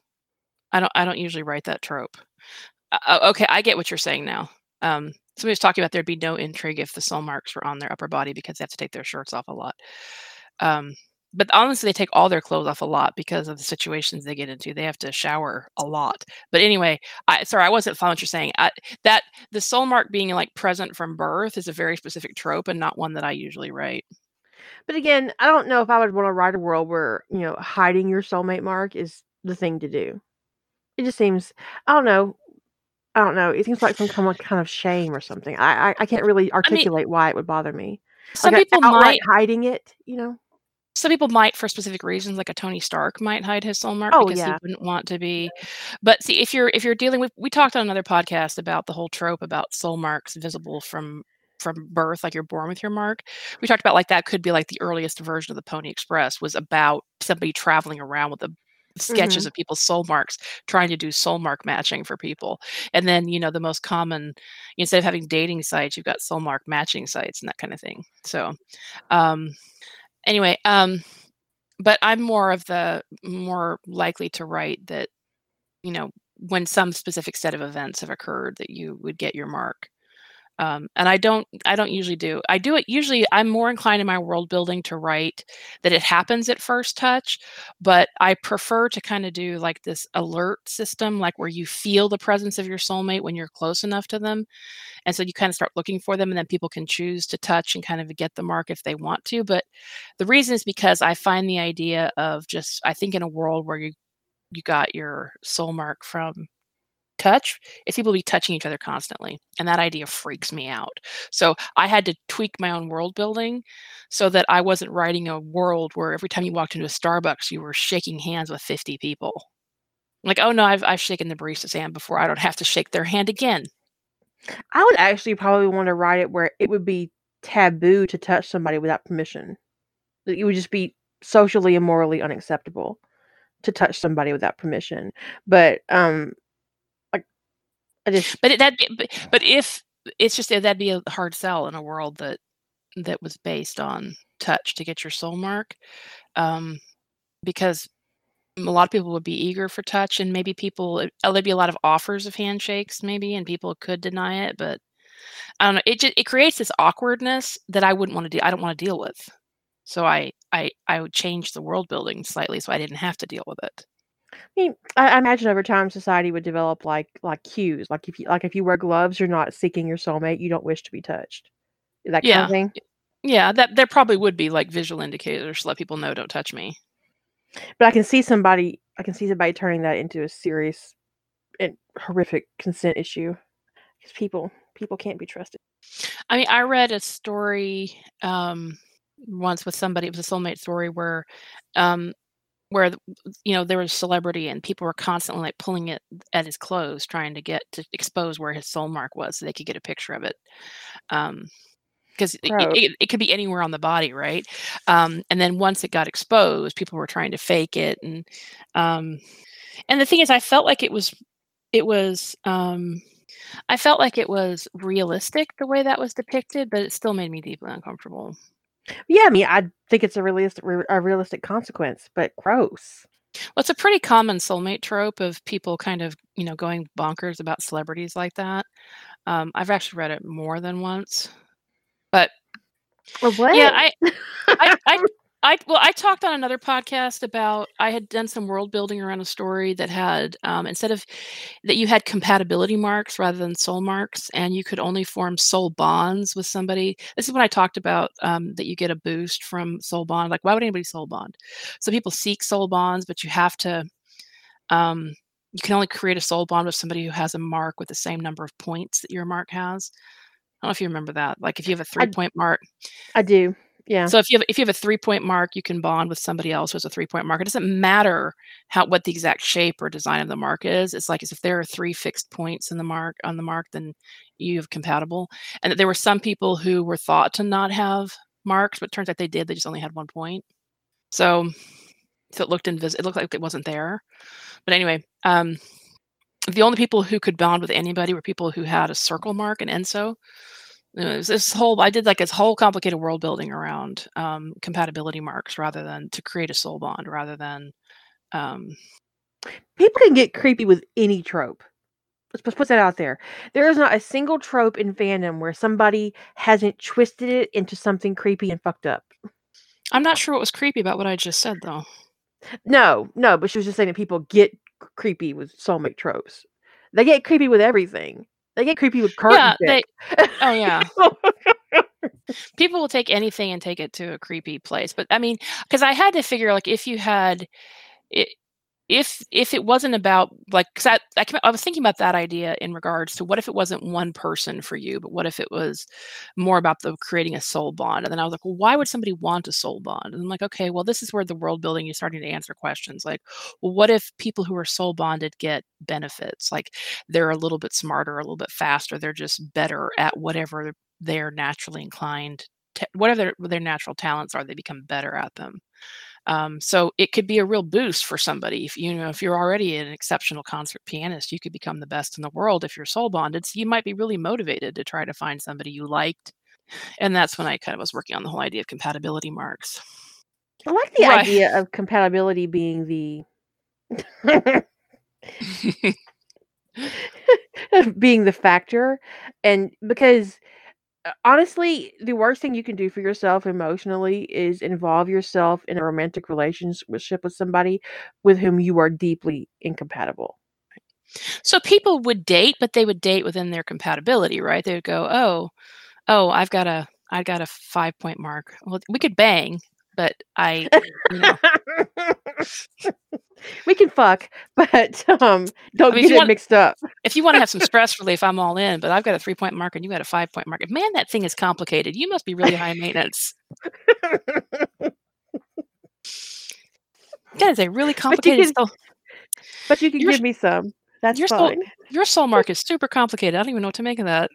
I don't. I don't usually write that trope. Uh, uh, okay, I get what you're saying now. Um, somebody was talking about there'd be no intrigue if the soul marks were on their upper body because they have to take their shirts off a lot. Um, but honestly, they take all their clothes off a lot because of the situations they get into. They have to shower a lot. But anyway, I sorry, I wasn't following what you're saying. I, that the soul mark being like present from birth is a very specific trope and not one that I usually write. But again, I don't know if I would want to write a world where you know hiding your soulmate mark is the thing to do. It just seems. I don't know. I don't know. It seems like some kind of kind of shame or something. I I, I can't really articulate why it would bother me. Some like, people might hiding it. You know. some people might for specific reasons like a tony stark might hide his soul mark Oh, because he wouldn't want to be but see if you're if you're dealing with we talked on another podcast about the whole trope about soul marks visible from from birth like you're born with your mark we talked about like that could be like the earliest version of the pony express was about somebody traveling around with the sketches of people's soul marks trying to do soul mark matching for people. And then you know the most common instead of having dating sites you've got soul mark matching sites and that kind of thing. So um anyway um but i'm more of the more likely to write that you know when some specific set of events have occurred that you would get your mark um, and i don't i don't usually do i do it usually i'm more inclined in my world building to write that it happens at first touch but i prefer to kind of do like this alert system like where you feel the presence of your soulmate when you're close enough to them and so you kind of start looking for them and then people can choose to touch and kind of get the mark if they want to but the reason is because i find the idea of just i think in a world where you you got your soul mark from touch is people be touching each other constantly and that idea freaks me out so i had to tweak my own world building so that i wasn't writing a world where every time you walked into a starbucks you were shaking hands with 50 people like oh no i've, I've shaken the barista's hand before i don't have to shake their hand again I would actually probably want to write it where it would be taboo to touch somebody without permission. It would just be socially and morally unacceptable to touch somebody without permission. But um, just but that but, but if it's just that'd be a hard sell in a world that that was based on touch to get your soul mark um because a lot of people would be eager for touch and maybe people uh, there'd be a lot of offers of handshakes maybe and people could deny it but i don't know it just it creates this awkwardness that i wouldn't want to do i don't want to deal with. So i i i would change the world building slightly so i didn't have to deal with it I mean, I, I imagine over time society would develop like like cues. Like if you like if you wear gloves, you're not seeking your soulmate. You don't wish to be touched. That kind Yeah. of thing. yeah that there probably would be like visual indicators to let people know don't touch me But I can see somebody. I can see somebody turning that into a serious and horrific consent issue. Because people people can't be trusted. I mean, I read a story um, once with somebody. It was a soulmate story where, um, where you know there was a celebrity and people were constantly like pulling it at his clothes, trying to get to expose where his soul mark was, so they could get a picture of it. Um, because it, it, it could be anywhere on the body, right? Um, and then once it got exposed, people were trying to fake it, and um, and the thing is, I felt like it was it was um, I felt like it was realistic the way that was depicted, but it still made me deeply uncomfortable. Yeah, I mean, I think it's a realistic a realistic consequence, but gross. Well, it's a pretty common soulmate trope of people kind of, you know, going bonkers about celebrities like that. Um, I've actually read it more than once, but Well, what? Yeah, I, I, I, I, well, I talked on another podcast about I had done some world building around a story that had um, instead of that you had compatibility marks rather than soul marks, and you could only form soul bonds with somebody. This is when I talked about um, that you get a boost from soul bond. Like, why would anybody soul bond? So people seek soul bonds, but you have to. Um, you can only create a soul bond with somebody who has a mark with the same number of points that your mark has. I don't know if you remember that. Like if you have a three I, point mark. I do. Yeah. So if you have if you have a three point mark, you can bond with somebody else who has a three point mark. It doesn't matter how what the exact shape or design of the mark is. It's like as if there are three fixed points in the mark on the mark, then you have compatible. And that there were some people who were thought to not have marks, but turns out they did. They just only had one point. So, so it looked invisible. It looked like it wasn't there. But anyway, um, the only people who could bond with anybody were people who had a circle mark and ENSO. It was this whole I did like this whole complicated world building around um, compatibility marks rather than to create a soul bond rather than um, people can get creepy with any trope. Let's put that out there. There is not a single trope in fandom where somebody hasn't twisted it into something creepy and fucked up. I'm not sure what was creepy about what I just said though. No, no, but she was just saying that people get creepy with soulmate tropes. They get creepy with everything. They get creepy with curtain Yeah, they. Oh yeah. Oh People will take anything and take it to a creepy place. But I mean, because I had to figure like if you had it, if if it wasn't about like because I, I, I was thinking about that idea in regards to what if it wasn't one person for you but what if it was more about the creating a soul bond? And then i was like well why would somebody want a soul bond? And i'm like okay well this is where the world building is starting to answer questions like well what if people who are soul bonded get benefits? Like they're a little bit smarter a little bit faster they're just better at whatever they're naturally inclined to, whatever their, their natural talents are they become better at them um, so it could be a real boost for somebody. If you know, if you're already an exceptional concert pianist, you could become the best in the world if you're soul bonded. So you might be really motivated to try to find somebody you liked. And that's when I kind of was working on the whole idea of compatibility marks. I like the right. idea of compatibility being the being the factor and because Uh, honestly, the worst thing you can do for yourself emotionally is involve yourself in a romantic relationship with somebody with whom you are deeply incompatible. So people would date, but they would date within their compatibility, right? They would go, "Oh, oh, I've got a, I've got a 5 point mark. Well, we could bang, but I, you know. we can fuck, but um, don't I mean, get it want, mixed up. if you want to have some stress relief, I'm all in. But I've got a three point mark and you got a five point mark. Man, that thing is complicated. You must be really high maintenance. that is a really complicated. But you can, but you can give me some. That's your fine. Soul, your soul mark is super complicated. I don't even know what to make of that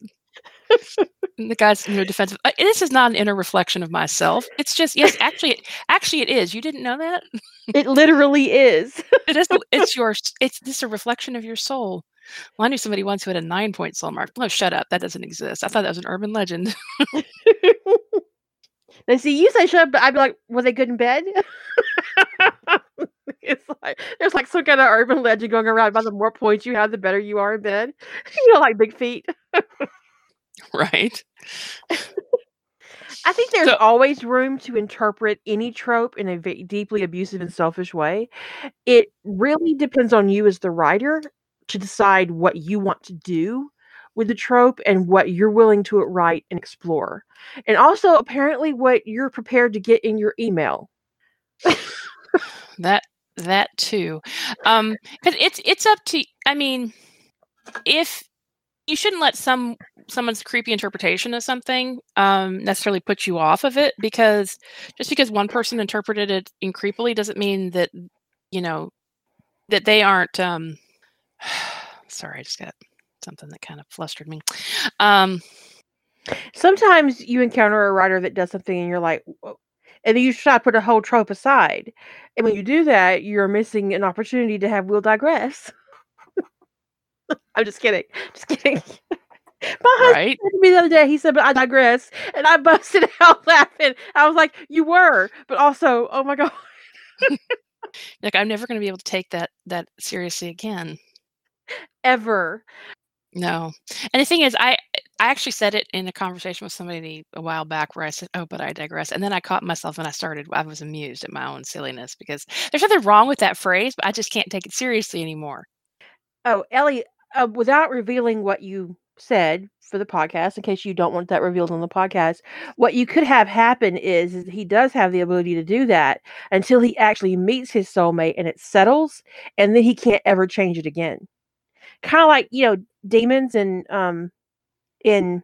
the guy's you know defensive. Uh, this is not an inner reflection of myself. It's just yes, actually, actually, it is. You didn't know that? it literally is. it is. It's your. It's this a reflection of your soul. Well, I knew somebody once who had a nine point soul mark. No, shut up. That doesn't exist. I thought that was an urban legend. Now, see, you say shut up, but I'd be like, were they good in bed? it's like there's like some kind of urban legend going around about the more points you have, the better you are in bed. You know, like big feet. right. I think there's so, always room to interpret any trope in a v- deeply abusive and selfish way. It really depends on you as the writer to decide what you want to do with the trope and what you're willing to write and explore. And also apparently what you're prepared to get in your email. that that too. Um cuz it's it's up to I mean if you shouldn't let some someone's creepy interpretation of something um, necessarily put you off of it because just because one person interpreted it in creepily doesn't mean that you know that they aren't um, sorry i just got something that kind of flustered me um, sometimes you encounter a writer that does something and you're like and then you try to put a whole trope aside and when you do that you're missing an opportunity to have will digress I'm just kidding. Just kidding. My husband right. said to me the other day, he said, but I digress. And I busted out laughing. I was like, you were, but also, oh my God. like I'm never gonna be able to take that that seriously again. Ever. No. And the thing is, I I actually said it in a conversation with somebody a while back where I said, "Oh, but I digress." And then I caught myself and I started I was amused at my own silliness because there's nothing wrong with that phrase, but I just can't take it seriously anymore. Oh, Ellie, uh, without revealing what you said for the podcast, in case you don't want that revealed on the podcast, what you could have happen is, is he does have the ability to do that until he actually meets his soulmate and it settles, and then he can't ever change it again. Kind of like you know daemons and um in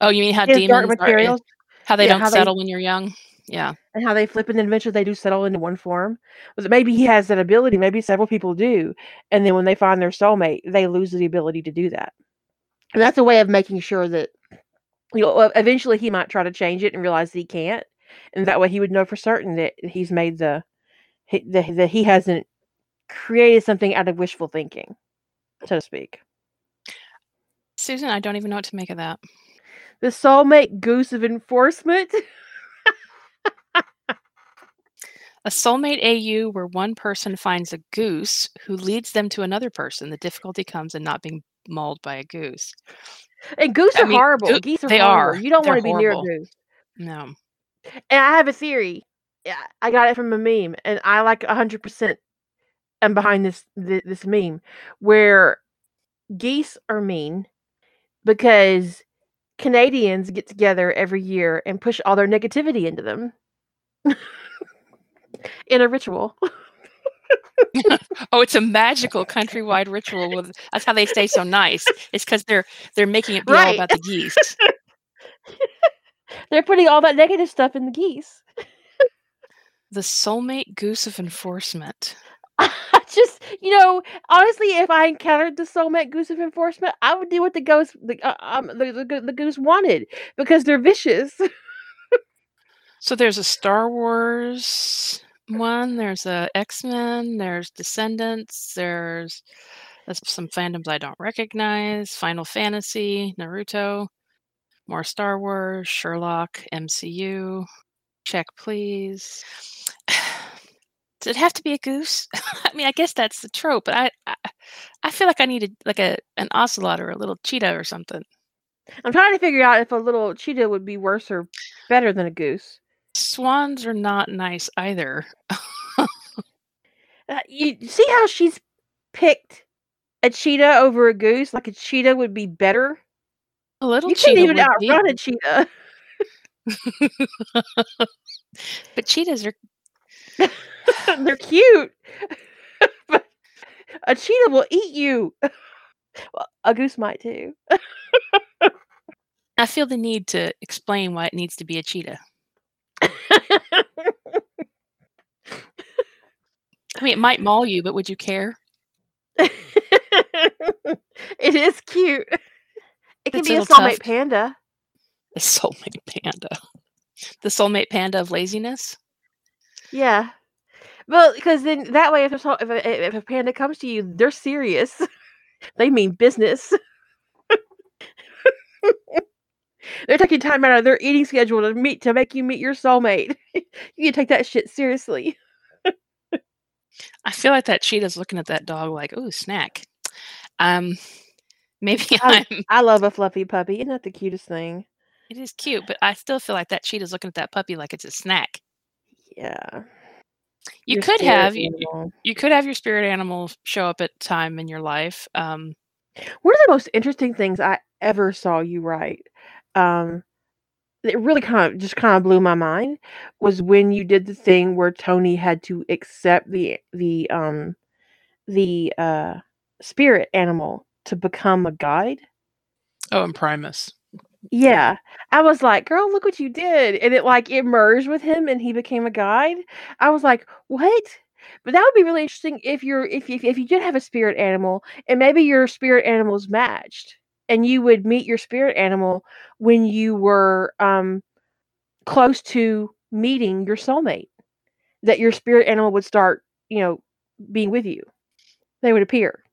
Oh, you mean how daemons are materials, how they yeah, don't how they settle when you're young? Yeah. and how they flip and then eventually they do settle into one form. But maybe he has that ability. Maybe several people do, and then when they find their soulmate, they lose the ability to do that. And that's a way of making sure that you know, uh, eventually he might try to change it and realize that he can't, and that way he would know for certain that he's made the he- that that he hasn't created something out of wishful thinking, so to speak. Susan, I don't even know what to make of that. The soulmate goose of enforcement. A soulmate AU where one person finds a goose who leads them to another person. The difficulty comes in not being mauled by a goose. And goose I are mean, horrible. goo- Geese are they horrible. are. You don't They're want to be near a goose. No. And I have a theory. Yeah, I got it from a meme, and I like hundred percent am behind this th- this meme where geese are mean because Canadians get together every year and push all their negativity into them in a ritual. Oh, it's a magical countrywide ritual. With that's how they stay so nice. It's because they're they're making it be all Right. about the geese. They're putting all that negative stuff in the geese. The soulmate goose of enforcement. I just, you know, honestly, if I encountered the soulmate goose of enforcement, I would do what the goose, the, uh, um, the, the, the goose wanted because they're vicious. So there's a Star Wars one. There's a X Men. There's Descendants. There's there's some fandoms I don't recognize. Final Fantasy, Naruto, more Star Wars, Sherlock, MCU. Check please. Does it have to be a goose? I mean, I guess that's the trope, but I, I I feel like I needed like a an ocelot or a little cheetah or something. I'm trying to figure out if a little cheetah would be worse or better than a goose. Swans are not nice either. Uh, you see how she's picked a cheetah over a goose? Like a cheetah would be better. A little You can't even would be, outrun a cheetah. but cheetahs are They're cute, but a cheetah will eat you. Well, a goose might too. I feel the need to explain why it needs to be a cheetah. I mean, it might maul you, but would you care? it is cute. It can Its be a little soulmate tuft. panda. The soulmate panda. The soulmate panda of laziness. Yeah. Well, because then that way, if a, if a if a panda comes to you, they're serious. they mean business. They're taking time out of their eating schedule to meet to make you meet your soulmate. you can take that shit seriously. I feel like that cheetah's looking at that dog like, "Oh, snack." Um, maybe I- I'm. I love a fluffy puppy. Isn't that the cutest thing? It is cute, but I still feel like that cheetah's looking at that puppy like it's a snack. Yeah. You Your could have you, you could have your spirit animal show up at time in your life. Um, One of the most interesting things I ever saw you write, um, it really kind of just kind of blew my mind, was when you did the thing where Tony had to accept the the um the uh spirit animal to become a guide. oh, and Primus. Yeah. I was like, girl, look what you did. And it like it merged with him and he became a guide. I was like, what? But that would be really interesting if you're if you if you did have a spirit animal and maybe your spirit animals matched and you would meet your spirit animal when you were um close to meeting your soulmate. That your spirit animal would start, you know, being with you. They would appear.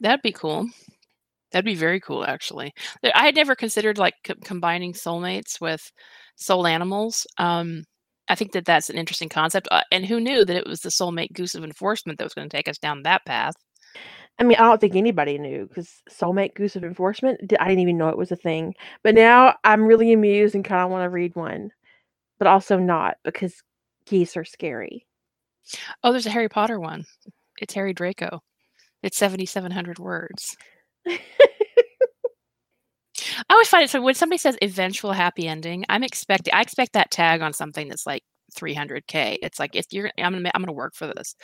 That'd be cool. That'd be very cool, actually. I had never considered like co- combining soulmates with soul animals. Um, I think that that's an interesting concept. Uh, and who knew that it was the soulmate goose of enforcement that was going to take us down that path? I mean, I don't think anybody knew because soulmate goose of enforcement. I didn't even know it was a thing. But now I'm really amused and kind of want to read one, but also not because geese are scary. Oh, there's a Harry Potter one. It's Harry Draco. It's 7,700 words. I always find it so when somebody says eventual happy ending, I'm expecting I expect that tag on something that's like 300k. It's like if you're I'm gonna I'm gonna work for this.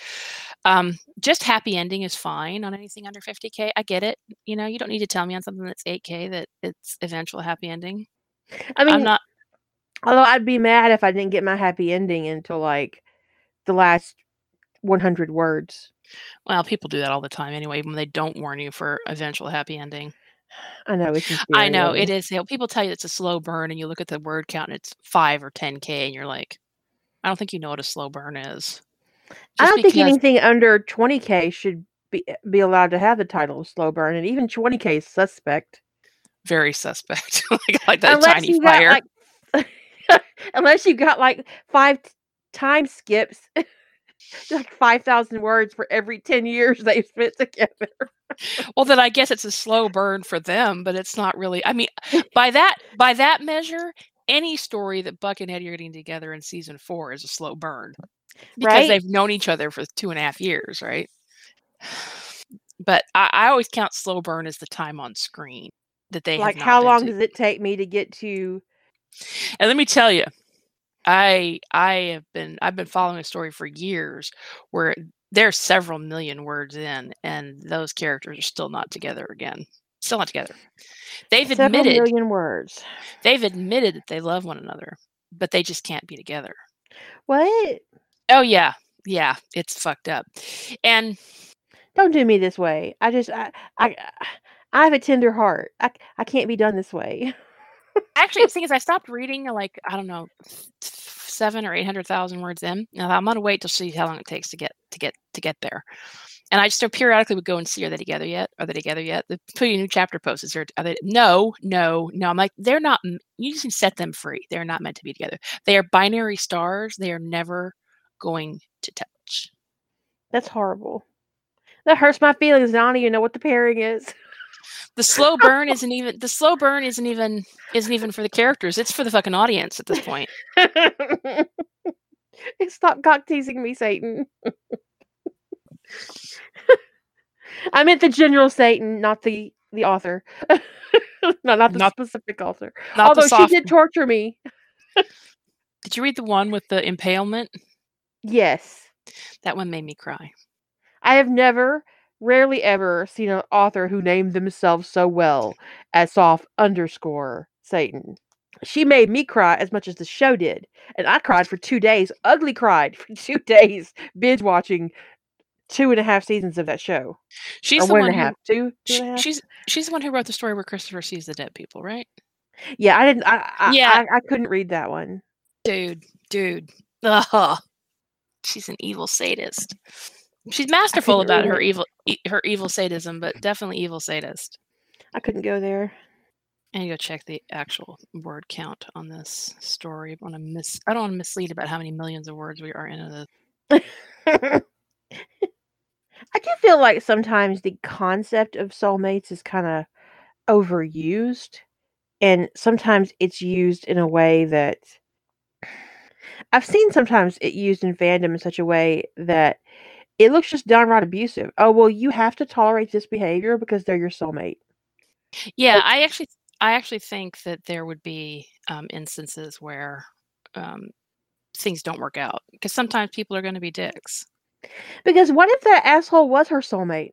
Um, just happy ending is fine on anything under 50k. I get it. You know, you don't need to tell me on something that's 8k that it's eventual happy ending. I mean, I'm not. although I'd be mad if I didn't get my happy ending until like the last 100 words. Well, people do that all the time anyway, when they don't warn you for eventual happy ending. I know it's I know it is. You know, people tell you it's a slow burn, and you look at the word count, and it's five or 10k, and you're like, I don't think you know what a slow burn is. I don't think anything under 20k should be eh, be allowed to have the title of slow burn, and even 20k is suspect. very suspect, like, like that Unless tiny you fire. got like, unless you got like five t- time skips, like 5,000 words for every 10 years they've spent together. well, then I guess it's a slow burn for them, but it's not really. I mean, by that by that measure, any story that Buck and Eddie are getting together in season four is a slow burn because Right? they've known each other for two and a half years, right? But I, I always count slow burn as the time on screen that they Like, how long to- does it take me to get to? And let me tell you, I I have been I've been following a story for years where they're several million words in, and those characters are still not together again. Still not together. They've Several admitted million words. they've admitted that they love one another, but they just can't be together. What? Oh yeah, yeah, it's fucked up. And Don't do me this way. I just, I, I, I have a tender heart. I, I can't be done this way. actually, the thing is, I stopped reading like I don't know seven or eight hundred thousand words in. And thought, I'm gonna wait to see how long it takes to get to get to get there. And I just periodically would go and see are they together yet? Are they together yet? They put a new chapter post. Is there? Are they? No, no, no. I'm like they're not. You just set them free. They're not meant to be together. They are binary stars. They are never going to touch. That's horrible. That hurts my feelings. I don't even know what the pairing is. The slow burn isn't even. The slow burn isn't even. Isn't even for the characters. It's for the fucking audience at this point. Stop cock teasing me, Satan. I meant the general Satan, not the the author. no, not the Not- specific author. Although soft. she did torture me. Did you read the one with the impalement? Yes. That one made me cry. I have never, rarely ever seen an author who named themselves so well as soft underscore Satan. She made me cry as much as the show did. And I cried for two days, ugly cried for two days, binge watching two and a half seasons of that show. She's or the one one who half. Two, two She, and a half? she's she's the one who wrote the story where Christopher sees the dead people, right? Yeah, I didn't I I, Yeah. I I couldn't read that one. Dude, dude. Ugh. She's an evil sadist. She's masterful about her it. evil e- her evil sadism, but definitely evil sadist. I couldn't go there. And you go check the actual word count on this story. I want to miss I don't want to mislead about how many millions of words we are into this. I do feel like sometimes the concept of soulmates is kind of overused, and sometimes it's used in a way that I've seen sometimes it used in fandom in such a way that it looks just downright abusive. Oh, well, you have to tolerate this behavior because they're your soulmate. Yeah, Like- I actually I actually think that there would be um, instances where um, things don't work out because sometimes people are going to be dicks. Because what if that asshole was her soulmate?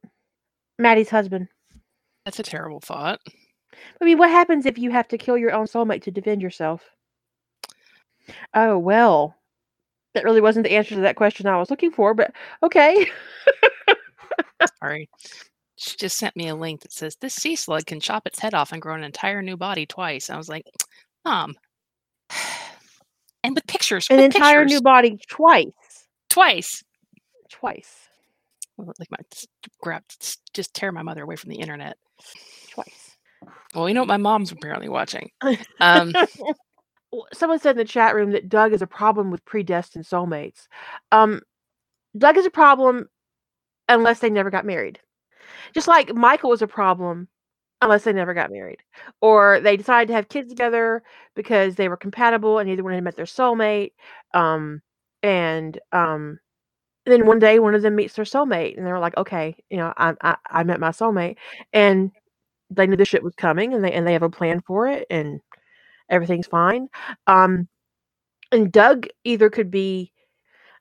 Maddie's husband. That's a terrible thought. I mean, what happens if you have to kill your own soulmate to defend yourself? Oh, well, that really wasn't the answer to that question I was looking for, but okay. Sorry. She just sent me a link that says this sea slug can chop its head off and grow an entire new body twice. I was like, Mom. Um. And with pictures, An with entire pictures, new body twice. twice. Twice. Well, Like my s- grab, just tear my mother away from the internet. Twice. Well, you know what my mom's apparently watching. Um, Someone said in the chat room that Doug is a problem with predestined soulmates. Um, Doug is a problem unless they never got married. Just like Michael was a problem unless they never got married. Or they decided to have kids together because they were compatible and either one had met their soulmate. Um, and um, then one day one of them meets their soulmate and they're like, okay, you know, I, I, I met my soulmate. And they knew this shit was coming and they and they have a plan for it and everything's fine. Um, and Doug either could be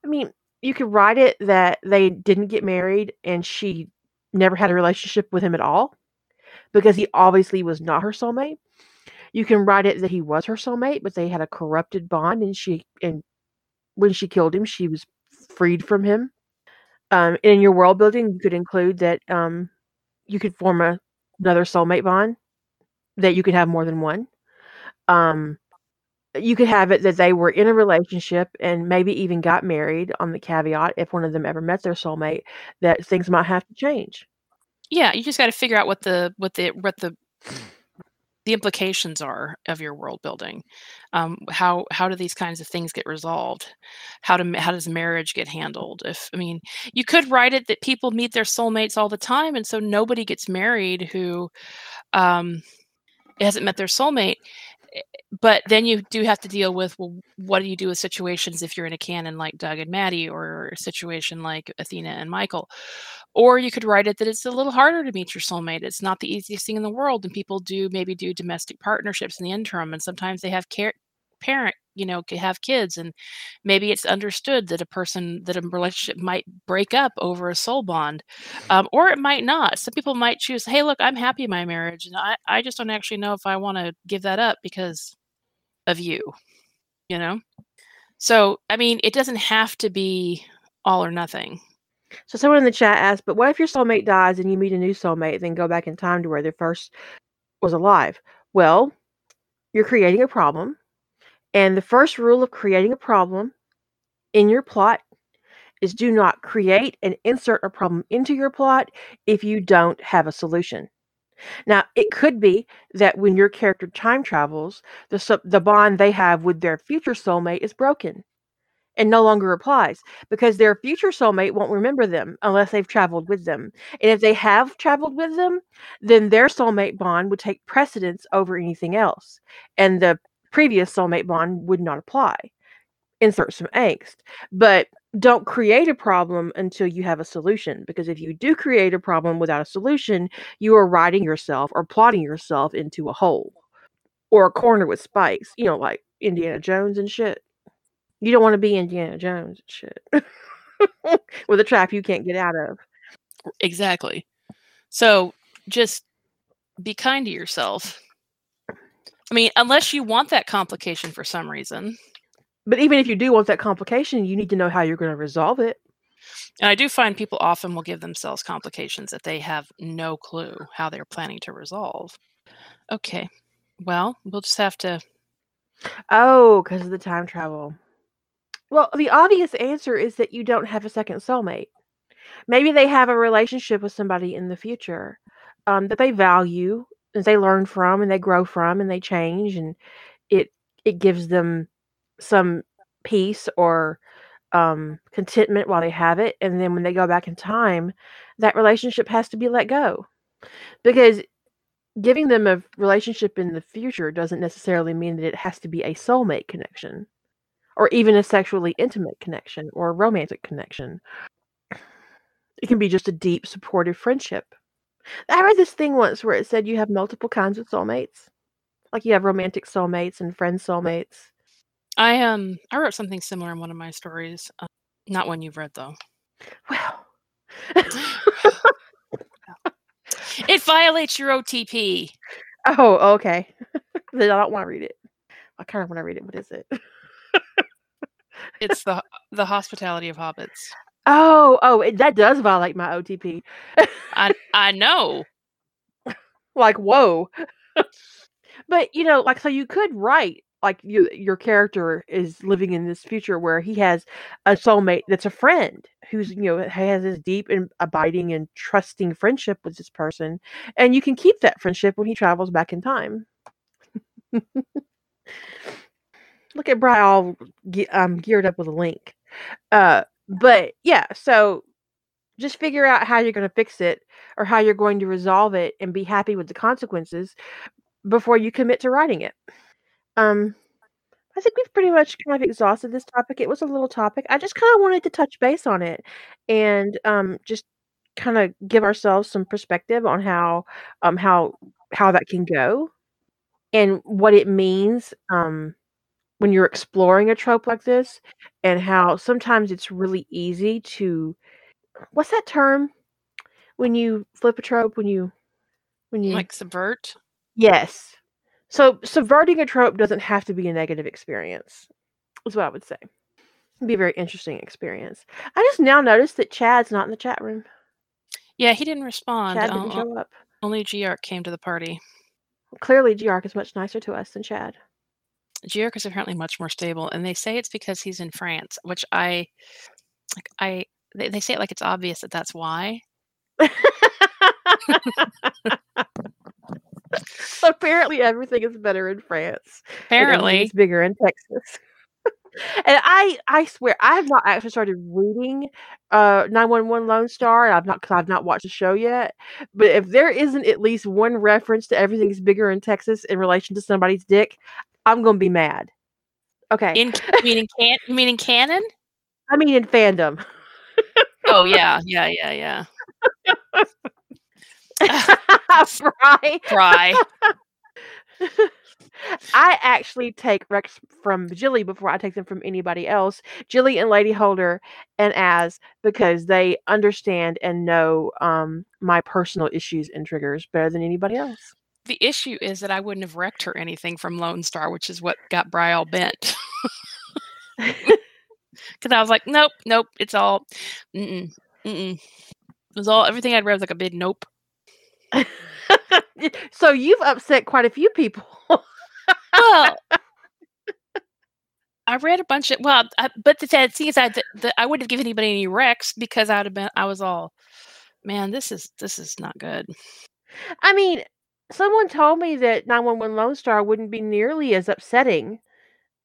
I mean, you could write it that they didn't get married and she never had a relationship with him at all because he obviously was not her soulmate. You can write it that he was her soulmate, but they had a corrupted bond and she and when she killed him, she was freed from him. Um, in your world building, you could include that um, you could form a, another soulmate bond, that you could have more than one. Um, you could have it that they were in a relationship and maybe even got married on the caveat if one of them ever met their soulmate that things might have to change. Yeah, you just got to figure out what the what the what the the implications are of your world building. Um, how how do these kinds of things get resolved? How do how does marriage get handled? If I mean, you could write it that people meet their soulmates all the time, and so nobody gets married who um, hasn't met their soulmate Eh, but then you do have to deal with well, what do you do with situations if you're in a canon like Doug and Maddie, or a situation like Athena and Michael? Or you could write it that it's a little harder to meet your soulmate. It's not the easiest thing in the world, and people do maybe do domestic partnerships in the interim, and sometimes they have care parent you know could have kids and maybe it's understood that a person that a relationship might break up over a soul bond um, or it might not. Some people might choose hey look i'm happy in my marriage and i, I just don't actually know if i want to give that up because of you you know? So i mean it doesn't have to be all or nothing. So someone in the chat asked but what if your soulmate dies and you meet a new soulmate then go back in time to where their first was alive? Well you're creating a problem and the first rule of creating a problem in your plot is do not create and insert a problem into your plot if you don't have a solution. Now, it could be that when your character time travels, the the bond they have with their future soulmate is broken and no longer applies because their future soulmate won't remember them unless they've traveled with them. And if they have traveled with them, then their soulmate bond would take precedence over anything else. And the previous soulmate bond would not apply. Insert some angst. But don't create a problem until you have a solution because if you do create a problem without a solution, you are writing yourself or plotting yourself into a hole or a corner with spikes, you know, like Indiana Jones and shit. You don't want to be Indiana Jones and shit with a trap you can't get out of. Exactly. So just be kind to yourself. I mean, unless you want that complication for some reason. But even if you do want that complication, you need to know how you're going to resolve it. And I do find people often will give themselves complications that they have no clue how they're planning to resolve. Okay. Well, we'll just have to. Oh, because of the time travel. Well, the obvious answer is that you don't have a second soulmate. Maybe they have a relationship with somebody in the future um, that they value they learn from and they grow from and they change and it it gives them some peace or um, contentment while they have it and then when they go back in time that relationship has to be let go. Because giving them a relationship in the future doesn't necessarily mean that it has to be a soulmate connection or even a sexually intimate connection or a romantic connection. It can be just a deep supportive friendship I read this thing once where it said you have multiple kinds of soulmates. Like you have romantic soulmates and friend soulmates. I um I wrote something similar in one of my stories. Uh, not one you've read though. Well. it violates your OTP. Oh, okay. then I don't want to read it. I kind of want to read it. What is it? it's the the hospitality of hobbits. Oh, oh, that does violate my OTP. I I know. like, whoa. but you know, like, so you could write like you, your character is living in this future where he has a soulmate that's a friend who's you know has this deep and abiding and trusting friendship with this person, and you can keep that friendship when he travels back in time. Look at Bry all ge- um, geared up with a link. Uh, but yeah, so just figure out how you're going to fix it or how you're going to resolve it and be happy with the consequences before you commit to writing it. Um, I think we've pretty much kind of exhausted this topic. It was a little topic. I just kind of wanted to touch base on it and um, just kind of give ourselves some perspective on how um, how how that can go and what it means um, when you're exploring a trope like this, and how sometimes it's really easy to what's that term? When you flip a trope when you when you Like subvert? yes. So subverting a trope doesn't have to be a negative experience is what i would say. It'd be a very interesting experience. I just now noticed that chad's not in the chat room. Yeah, he didn't respond. chad Uh, didn't o- show up. only Geark came to the party. clearly Geark is much nicer to us than chad Geark is apparently much more stable, and they say it's because he's in France, which I, like, I they, they say it like it's obvious that that's why. apparently everything is better in france Apparently, is bigger in texas and I, I swear, I have not actually started reading uh 911 Lone Star. and I've not, cause I've not watched the show yet. But if there isn't at least one reference to everything's bigger in Texas in relation to somebody's dick, I'm gonna be mad. Okay, in you mean in can you mean in canon? I mean in fandom. Oh yeah, yeah, yeah, yeah. right? Cry. I actually take recs from Jilly before I take them from anybody else. Jilly and Lady Holder and As because they understand and know um, my personal issues and triggers better than anybody else. The issue is that I wouldn't have wrecked her anything from Lone Star, which is what got Bry all bent. Because I was like, nope, nope, it's all, mm-mm, mm-mm. It was all everything I'd read was like a big nope. so you've upset quite a few people. Well, I read a bunch of well, I, but the sad thing is, I the, the, I wouldn't have given anybody any recs because I'd have been I was all, man, this is this is not good. I mean, someone told me that 911 Lone Star wouldn't be nearly as upsetting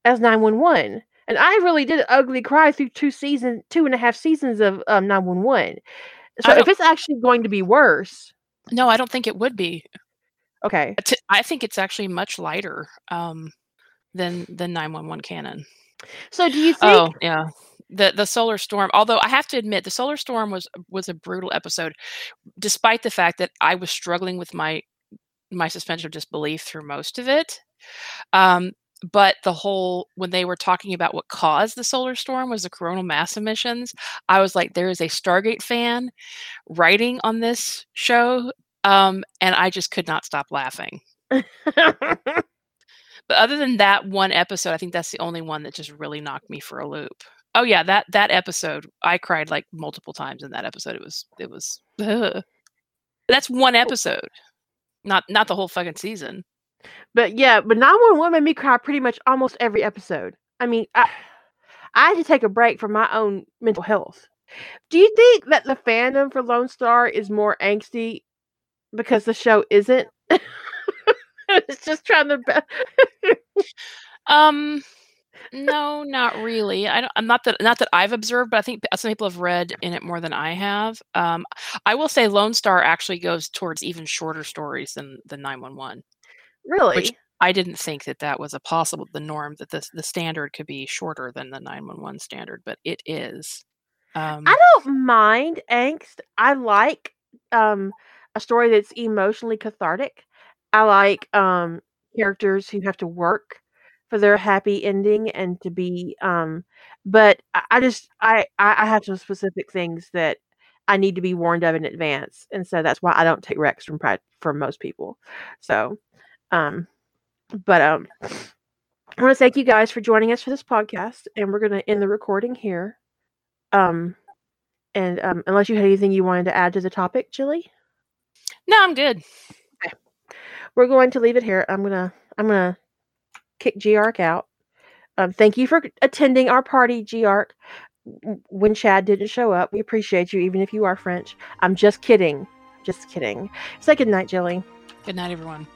as 911. And I really did ugly cry through two season, two and a half seasons of um, 911. So if it's actually going to be worse, No, I don't think it would be. okay. I think it's actually much lighter um, than one one canon. So do you think? Oh yeah, the the solar storm. Although I have to admit, the solar storm was was a brutal episode, despite the fact that I was struggling with my my suspension of disbelief through most of it. Um, but the whole when they were talking about what caused the solar storm was the coronal mass emissions, I was like, there is a Stargate fan writing on this show, um, and I just could not stop laughing. But other than that one episode, I think that's the only one that just really knocked me for a loop. Oh yeah, that that episode, I cried like multiple times in that episode. It was it was. ugh. That's one episode, not not the whole fucking season. but yeah, but 911 made me cry pretty much almost every episode. I mean, I, I had to take a break from my own mental health. Do you think that the fandom for Lone Star is more angsty because the show isn't? it's just trying to. Um, no, not really. I don't. I'm not that not that I've observed, but I think some people have read in it more than I have. Um, I will say Lone Star actually goes towards even shorter stories than the 911. really? I didn't think that that was a possible the norm that the the standard could be shorter than the 911 standard, but it is. Um, I don't mind angst. I like um a story that's emotionally cathartic. I like um characters who have to work for their happy ending and to be um but I, I just I, I have some specific things that I need to be warned of in advance. And so that's why I don't take recs from pride from most people. So um but um I want to thank you guys for joining us for this podcast and we're gonna end the recording here. Um and um, unless you had anything you wanted to add to the topic, Jilly, no, I'm good. we're going to leave it here. I'm gonna I'm gonna kick Gark out. Um, thank you for attending our party, Gark. When Chad didn't show up, we appreciate you, even if you are French. I'm just kidding. Just kidding. Say good night, Jilly. Good night, everyone.